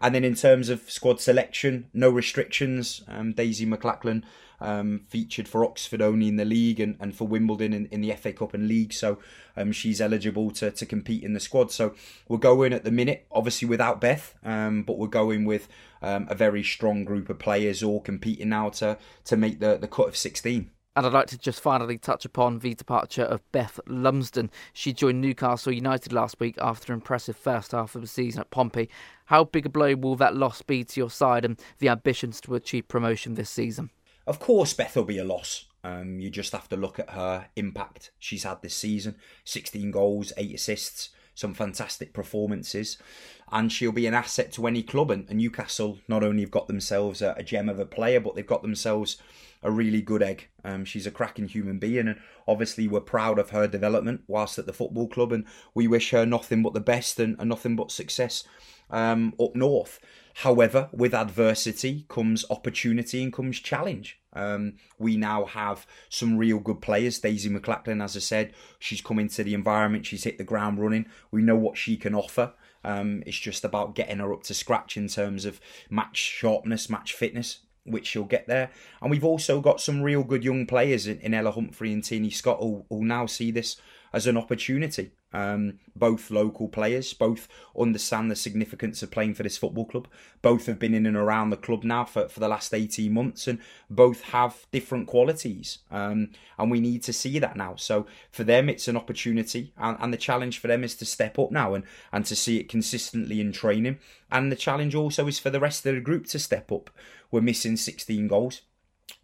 And then in terms of squad selection, no restrictions. Um, Daisy McLachlan um, featured for Oxford only in the league and, and for Wimbledon in, in the FA Cup and league, so um, she's eligible to, to compete in the squad. So we're going at the minute, obviously without Beth, um, but we're going with um, a very strong group of players all competing now to to make the, the cut of 16. And I'd like to just finally touch upon the departure of Beth Lumsden. She joined Newcastle United last week after an impressive first half of the season at Pompey. How big a blow will that loss be to your side and the ambitions to achieve promotion this season? Of course, Beth will be a loss. Um, you just have to look at her impact she's had this season 16 goals, 8 assists, some fantastic performances. And she'll be an asset to any club. And, and Newcastle not only have got themselves a, a, gem of a player, but they've got themselves a really good egg. Um, she's a cracking human being. And obviously, we're proud of her development whilst at the football club. And we wish her nothing but the best and, and nothing but success um, up north. However, with adversity comes opportunity and comes challenge. Um, we now have some real good players. Daisy McLachlan, as I said, she's come into the environment, she's hit the ground running. We know what she can offer. Um, it's just about getting her up to scratch in terms of match sharpness, match fitness, which she'll get there. And we've also got some real good young players in, in Ella Humphrey and Tini Scott who, who now see this as an opportunity. Um, both local players, both understand the significance of playing for this football club. Both have been in and around the club now for, for the last 18 months, and both have different qualities. Um, and we need to see that now. So for them, it's an opportunity, and, and the challenge for them is to step up now and, and to see it consistently in training. And the challenge also is for the rest of the group to step up. We're missing 16 goals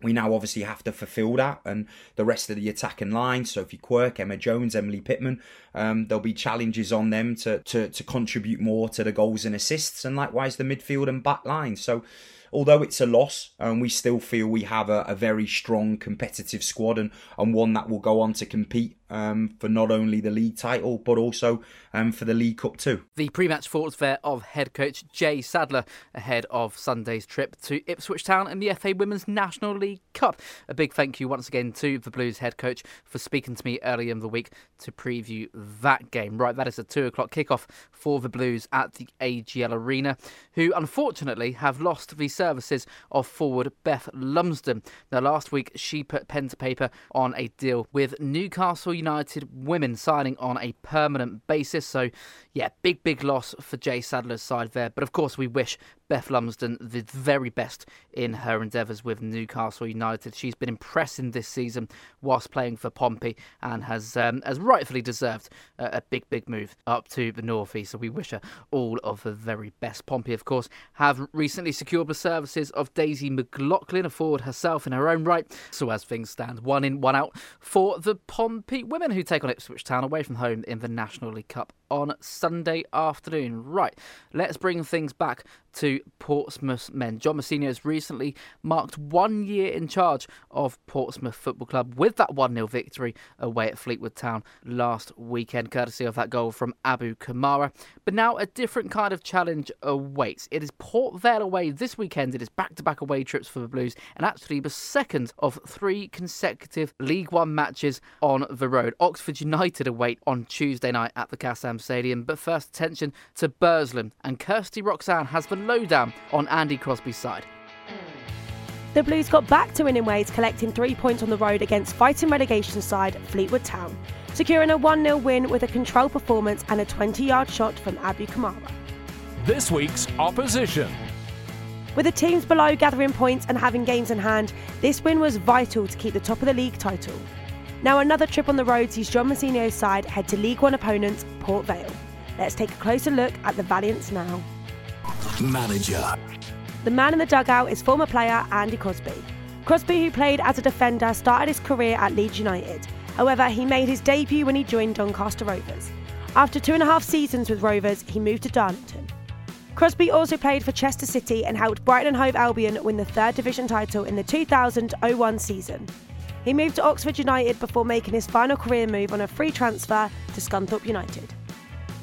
we now obviously have to fulfil that and the rest of the attacking line sophie quirk emma jones emily pittman um, there'll be challenges on them to, to, to contribute more to the goals and assists and likewise the midfield and back line. So although it's a loss, um, we still feel we have a, a, very strong competitive squad and, and one that will go on to compete um, for not only the league title but also um, for the League Cup too. The pre-match thoughts there of head coach Jay Sadler ahead of Sunday's trip to Ipswich Town in the FA Women's National League Cup. A big thank you once again to the Blues head coach for speaking to me earlier in the week to preview that game. Right, that is a two o'clock kickoff for the Blues at the AGL Arena, who unfortunately have lost the services of forward Beth Lumsden. Now, last week she put pen to paper on a deal with Newcastle United women signing on a permanent basis. So, yeah, big, big loss for Jay Sadler's side there. But of course, we wish Beth Lumsden the very best in her endeavours with Newcastle United. She's been impressing this season whilst playing for Pompey and has um, has rightfully deserved a, a big, big move up to the northeast. So we wish her all of the very best. Pompey, of course, have recently secured the services of Daisy McLachlan, a forward herself in her own right. So as things stand, one in, one out for the Pompey women who take on Ipswich Town away from home in the National League Cup on Sunday afternoon. Right, let's bring things back to Portsmouth men. John Mousinho has recently marked one year in charge of Portsmouth Football Club with that 1 0 victory away at Fleetwood Town last weekend, courtesy of that goal from Abu Kamara. But now a different kind of challenge awaits. It is Port Vale away this weekend. It is back to back away trips for the Blues, and actually the second of three consecutive League One matches on the road. Oxford United await on Tuesday night at the Kassam Stadium. But first, attention to Burslem, and Kirsty Roxanne has the lowdown on Andy Crosby's side. The Blues got back to winning ways, collecting three points on the road against fighting relegation side Fleetwood Town, securing a 1 0 win with a controlled performance and a 20 yard shot from Abu Kamara. This week's opposition. With the teams below gathering points and having games in hand, this win was vital to keep the top of the league title. Now, another trip on the road sees John Mousinho's side head to League One opponents Port Vale. Let's take a closer look at the Valiants now. Manager. The man in the dugout is former player Andy Crosby. Crosby, who played as a defender, started his career at Leeds United. However, he made his debut when he joined Doncaster Rovers. After two and a half seasons with Rovers, he moved to Darlington. Crosby also played for Chester City and helped Brighton and Hove Albion win the third division title in the 2000 01 season. He moved to Oxford United before making his final career move on a free transfer to Scunthorpe United.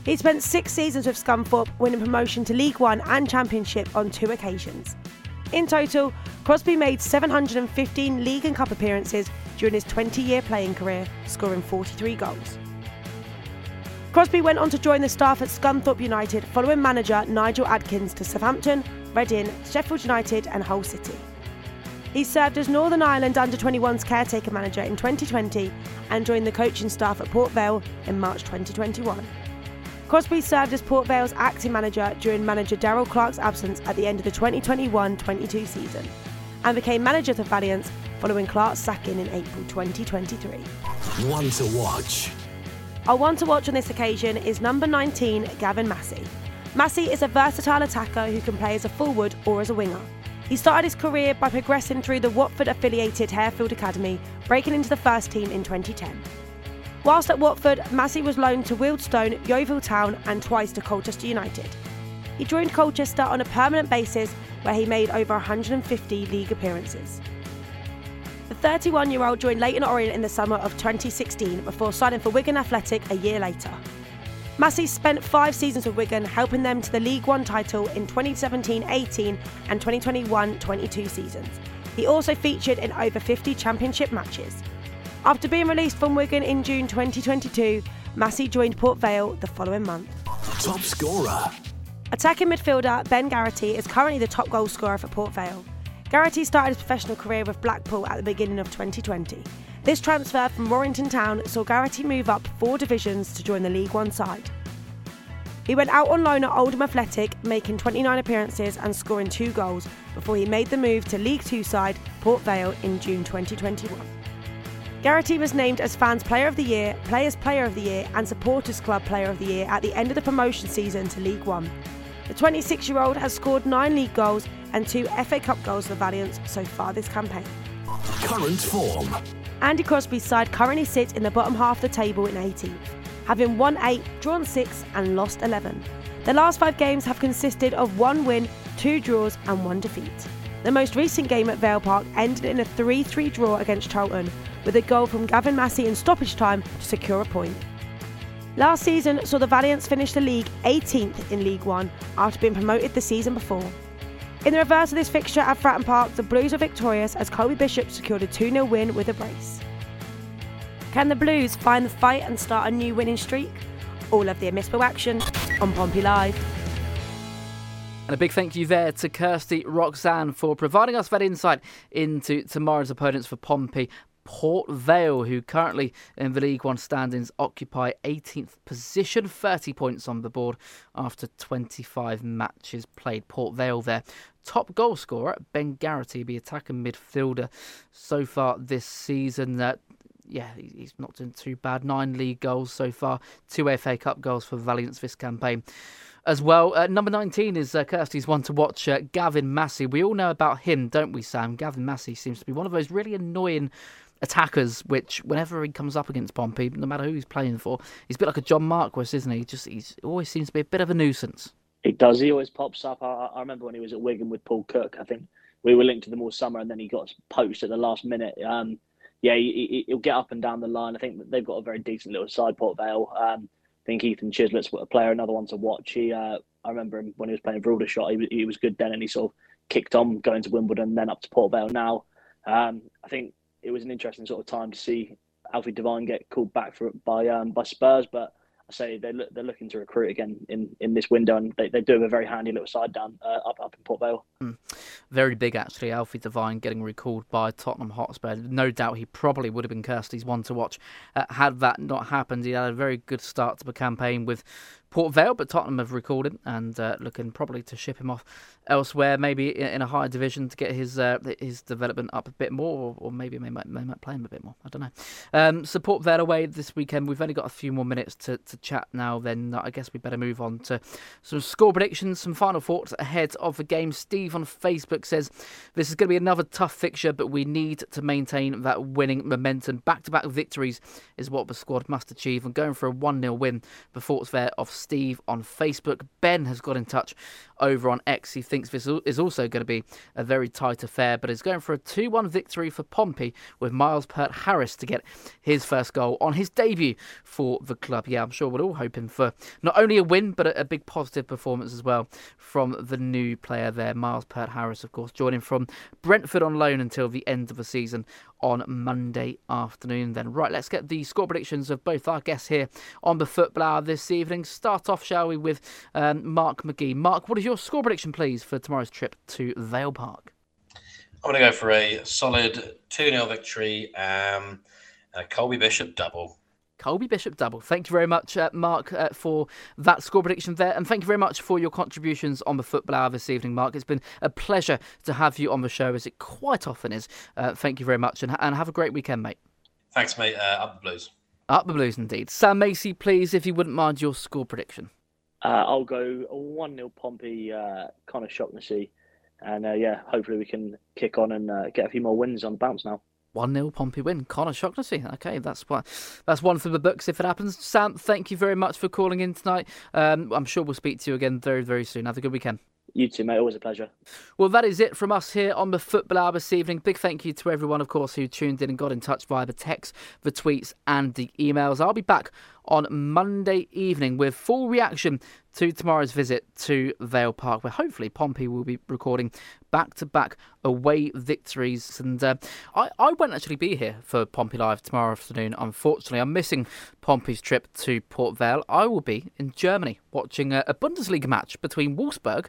He spent six seasons with Scunthorpe, winning promotion to League One and Championship on two occasions. In total, Crosby made 715 league and cup appearances during his 20 year playing career, scoring 43 goals. Crosby went on to join the staff at Scunthorpe United following manager Nigel Adkins to Southampton, Reading, Sheffield United, and Hull City. He served as Northern Ireland under 21s caretaker manager in 2020 and joined the coaching staff at Port Vale in March 2021. Crosby served as Port Vale's acting manager during manager Darrell Clarke's absence at the end of the 2021 22 season and became manager of Valiants following Clarke's sacking in April 2023. One to watch. Our one to watch on this occasion is number 19, Gavin Massey. Massey is a versatile attacker who can play as a forward or as a winger. He started his career by progressing through the Watford affiliated Harefield Academy, breaking into the first team in 2010. Whilst at Watford, Massey was loaned to Wealdstone, Yeovil Town, and twice to Colchester United. He joined Colchester on a permanent basis where he made over 150 league appearances. The 31 year old joined Leyton Orient in the summer of 2016 before signing for Wigan Athletic a year later. Massey spent five seasons with Wigan, helping them to the League One title in 2017 18 and 2021 22 seasons. He also featured in over 50 championship matches. After being released from Wigan in June 2022, Massey joined Port Vale the following month. Top scorer. Attacking midfielder Ben Garrity is currently the top goal scorer for Port Vale. Garrity started his professional career with Blackpool at the beginning of 2020. This transfer from Warrington Town saw Garrity move up four divisions to join the League One side. He went out on loan at Oldham Athletic, making 29 appearances and scoring two goals before he made the move to League Two side Port Vale in June 2021. Garrity was named as Fans Player of the Year, Players Player of the Year, and Supporters Club Player of the Year at the end of the promotion season to League One. The 26 year old has scored nine league goals and two FA Cup goals for Valiants so far this campaign. Current form. Andy Crosby's side currently sits in the bottom half of the table in 18th, having won 8, drawn 6, and lost 11. The last five games have consisted of one win, two draws, and one defeat. The most recent game at Vale Park ended in a 3 3 draw against Charlton, with a goal from Gavin Massey in stoppage time to secure a point. Last season saw the Valiants finish the league 18th in League One after being promoted the season before. In the reverse of this fixture at Fratton Park, the Blues were victorious as Colby Bishop secured a 2 0 win with a brace. Can the Blues find the fight and start a new winning streak? All of the Amispo action on Pompey Live. And a big thank you there to Kirsty Roxanne for providing us that insight into tomorrow's opponents for Pompey. Port Vale, who currently in the League One standings occupy 18th position, 30 points on the board after 25 matches played. Port Vale their Top goal scorer, Ben Garrity, the attacking midfielder so far this season. Uh, yeah, he's not doing too bad. Nine league goals so far, two FA Cup goals for Valiants this campaign as well. Uh, number 19 is uh, Kirsty's one to watch, uh, Gavin Massey. We all know about him, don't we, Sam? Gavin Massey seems to be one of those really annoying attackers, which whenever he comes up against Pompey, no matter who he's playing for, he's a bit like a John Marquis, isn't he? Just he always seems to be a bit of a nuisance. He does. He always pops up. I, I remember when he was at Wigan with Paul Cook. I think we were linked to them all summer, and then he got poached at the last minute. Um, yeah, he, will get up and down the line. I think they've got a very decent little side, Port Vale. Um, I think Ethan Chislett's a player, another one to watch. He, uh, I remember him when he was playing for Aldershot. He, he was good then, and he sort of kicked on going to Wimbledon, and then up to Port Vale. Now, um, I think it was an interesting sort of time to see Alfie Devine get called back for by um, by Spurs, but I say they're they're looking to recruit again in, in this window, and they, they do have a very handy little side down uh, up up in Port Vale. Mm. Very big actually, Alfie Devine getting recalled by Tottenham Hotspur. No doubt he probably would have been Kirsty's one to watch uh, had that not happened. He had a very good start to the campaign with Port Vale, but Tottenham have recalled him and uh, looking probably to ship him off elsewhere, maybe in a higher division to get his uh, his development up a bit more, or, maybe they might, they might play him a bit more. I don't know. Um, support Vale away this weekend. We've only got a few more minutes to, to chat now. Then I guess we better move on to some score predictions, some final thoughts ahead of the game. Steve on Facebook says this is going to be another tough fixture, but we need to maintain that winning momentum. Back to back victories is what the squad must achieve, and going for a one 0 win. The thoughts there of Steve on Facebook. Ben has got in touch over on X. He thinks this is also going to be a very tight affair, but is going for a 2 1 victory for Pompey with Myles Peart Harris to get his first goal on his debut for the club. Yeah, I'm sure we're all hoping for not only a win, but a, a big positive performance as well from the new player there, Myles Peart Harris, of course, joining from Brentford on loan until the end of the season on Monday afternoon. Then, right, let's get the score predictions of both our guests here on the Football Hour this evening. Start off, shall we, with um, Mark Magee. Mark, what is your score prediction, please, for tomorrow's trip to Vale Park? I'm going to go for a solid 2 0 victory um, Colby Bishop double. Colby Bishop double. Thank you very much, uh, Mark, uh, for that score prediction there. And thank you very much for your contributions on the Football Hour this evening, Mark. It's been a pleasure to have you on the show, as it quite often is. Uh, thank you very much, and, and have a great weekend, mate. Thanks, mate. Uh, up the Blues. Up the Blues, indeed. Sam Macey, please, if you wouldn't mind your score prediction. Uh, I'll go 1 0 Pompey, uh, Conor Shaughnessy. And uh, yeah, hopefully we can kick on and uh, get a few more wins on the bounce now. 1 0 Pompey win. Conor Shaughnessy. Okay, that's what that's one for the books if it happens. Sam, thank you very much for calling in tonight. Um, I'm sure we'll speak to you again very, very soon. Have a good weekend. You too, mate. Always a pleasure. Well, that is it from us here on the Football Hour this evening. Big thank you to everyone, of course, who tuned in and got in touch via the text, the tweets, and the emails. I'll be back on Monday evening with full reaction to tomorrow's visit to Vale Park, where hopefully Pompey will be recording back to back away victories. And uh, I, I won't actually be here for Pompey Live tomorrow afternoon, unfortunately. I'm missing Pompey's trip to Port Vale. I will be in Germany watching a, a Bundesliga match between Wolfsburg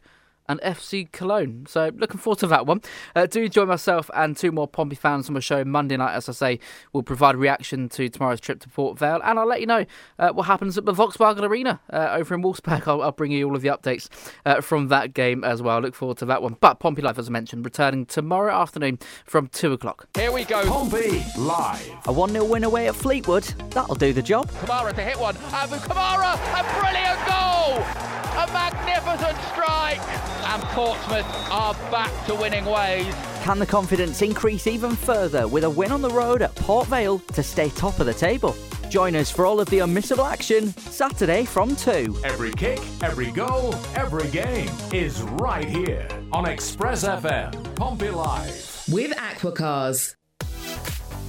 and FC Cologne. So looking forward to that one. Uh, do join myself and two more Pompey fans on the show Monday night. As I say, we'll provide reaction to tomorrow's trip to Port Vale, and I'll let you know uh, what happens at the Volkswagen Arena uh, over in Wolfsburg. I'll, I'll, bring you all of the updates uh, from that game as well. I look forward to that one. But Pompey Live, as I mentioned, returning tomorrow afternoon from two o'clock. Here we go. Pompey Live. A 1 0 win away at Fleetwood. That'll do the job. Kamara to hit one. Abu Kamara, a brilliant goal! A magnificent strike! And Portsmouth are back to winning ways. Can the confidence increase even further with a win on the road at Port Vale to stay top of the table? Join us for all of the unmissable action Saturday from 2. Every kick, every goal, every game is right here on Express FM, Pompey Live. With Aquacars.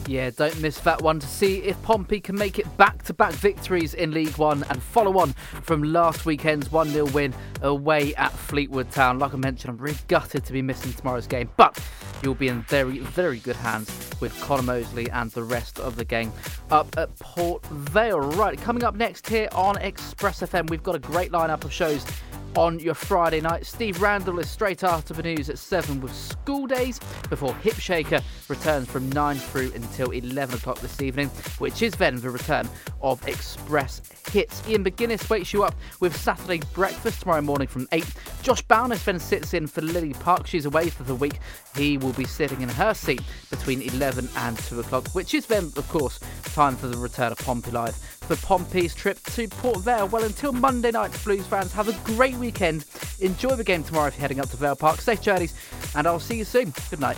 Yeah, don't miss that one to see if Pompey can make it back to back victories in League One and follow on from last weekend's 1 0 win away at Fleetwood Town. Like I mentioned, I'm really gutted to be missing tomorrow's game, but you'll be in very, very good hands with Connor Mosley and the rest of the gang up at Port Vale. Right, coming up next here on Express FM, we've got a great lineup of shows on your Friday night. Steve Randall is straight after the news at 7 with school days before Hip Shaker returns from 9 through until 11 o'clock this evening, which is then the return of Express Hits. Ian McGuinness wakes you up with Saturday breakfast tomorrow morning from 8. Josh Bowness then sits in for Lily Park. She's away for the week. He will be sitting in her seat between 11 and 2 o'clock, which is then, of course, time for the return of Pompey Live for Pompey's trip to Port Vale. Well, until Monday night, Blues fans, have a great weekend. Enjoy the game tomorrow if you're heading up to Vale Park. Safe journeys, and I'll see you soon. Good night.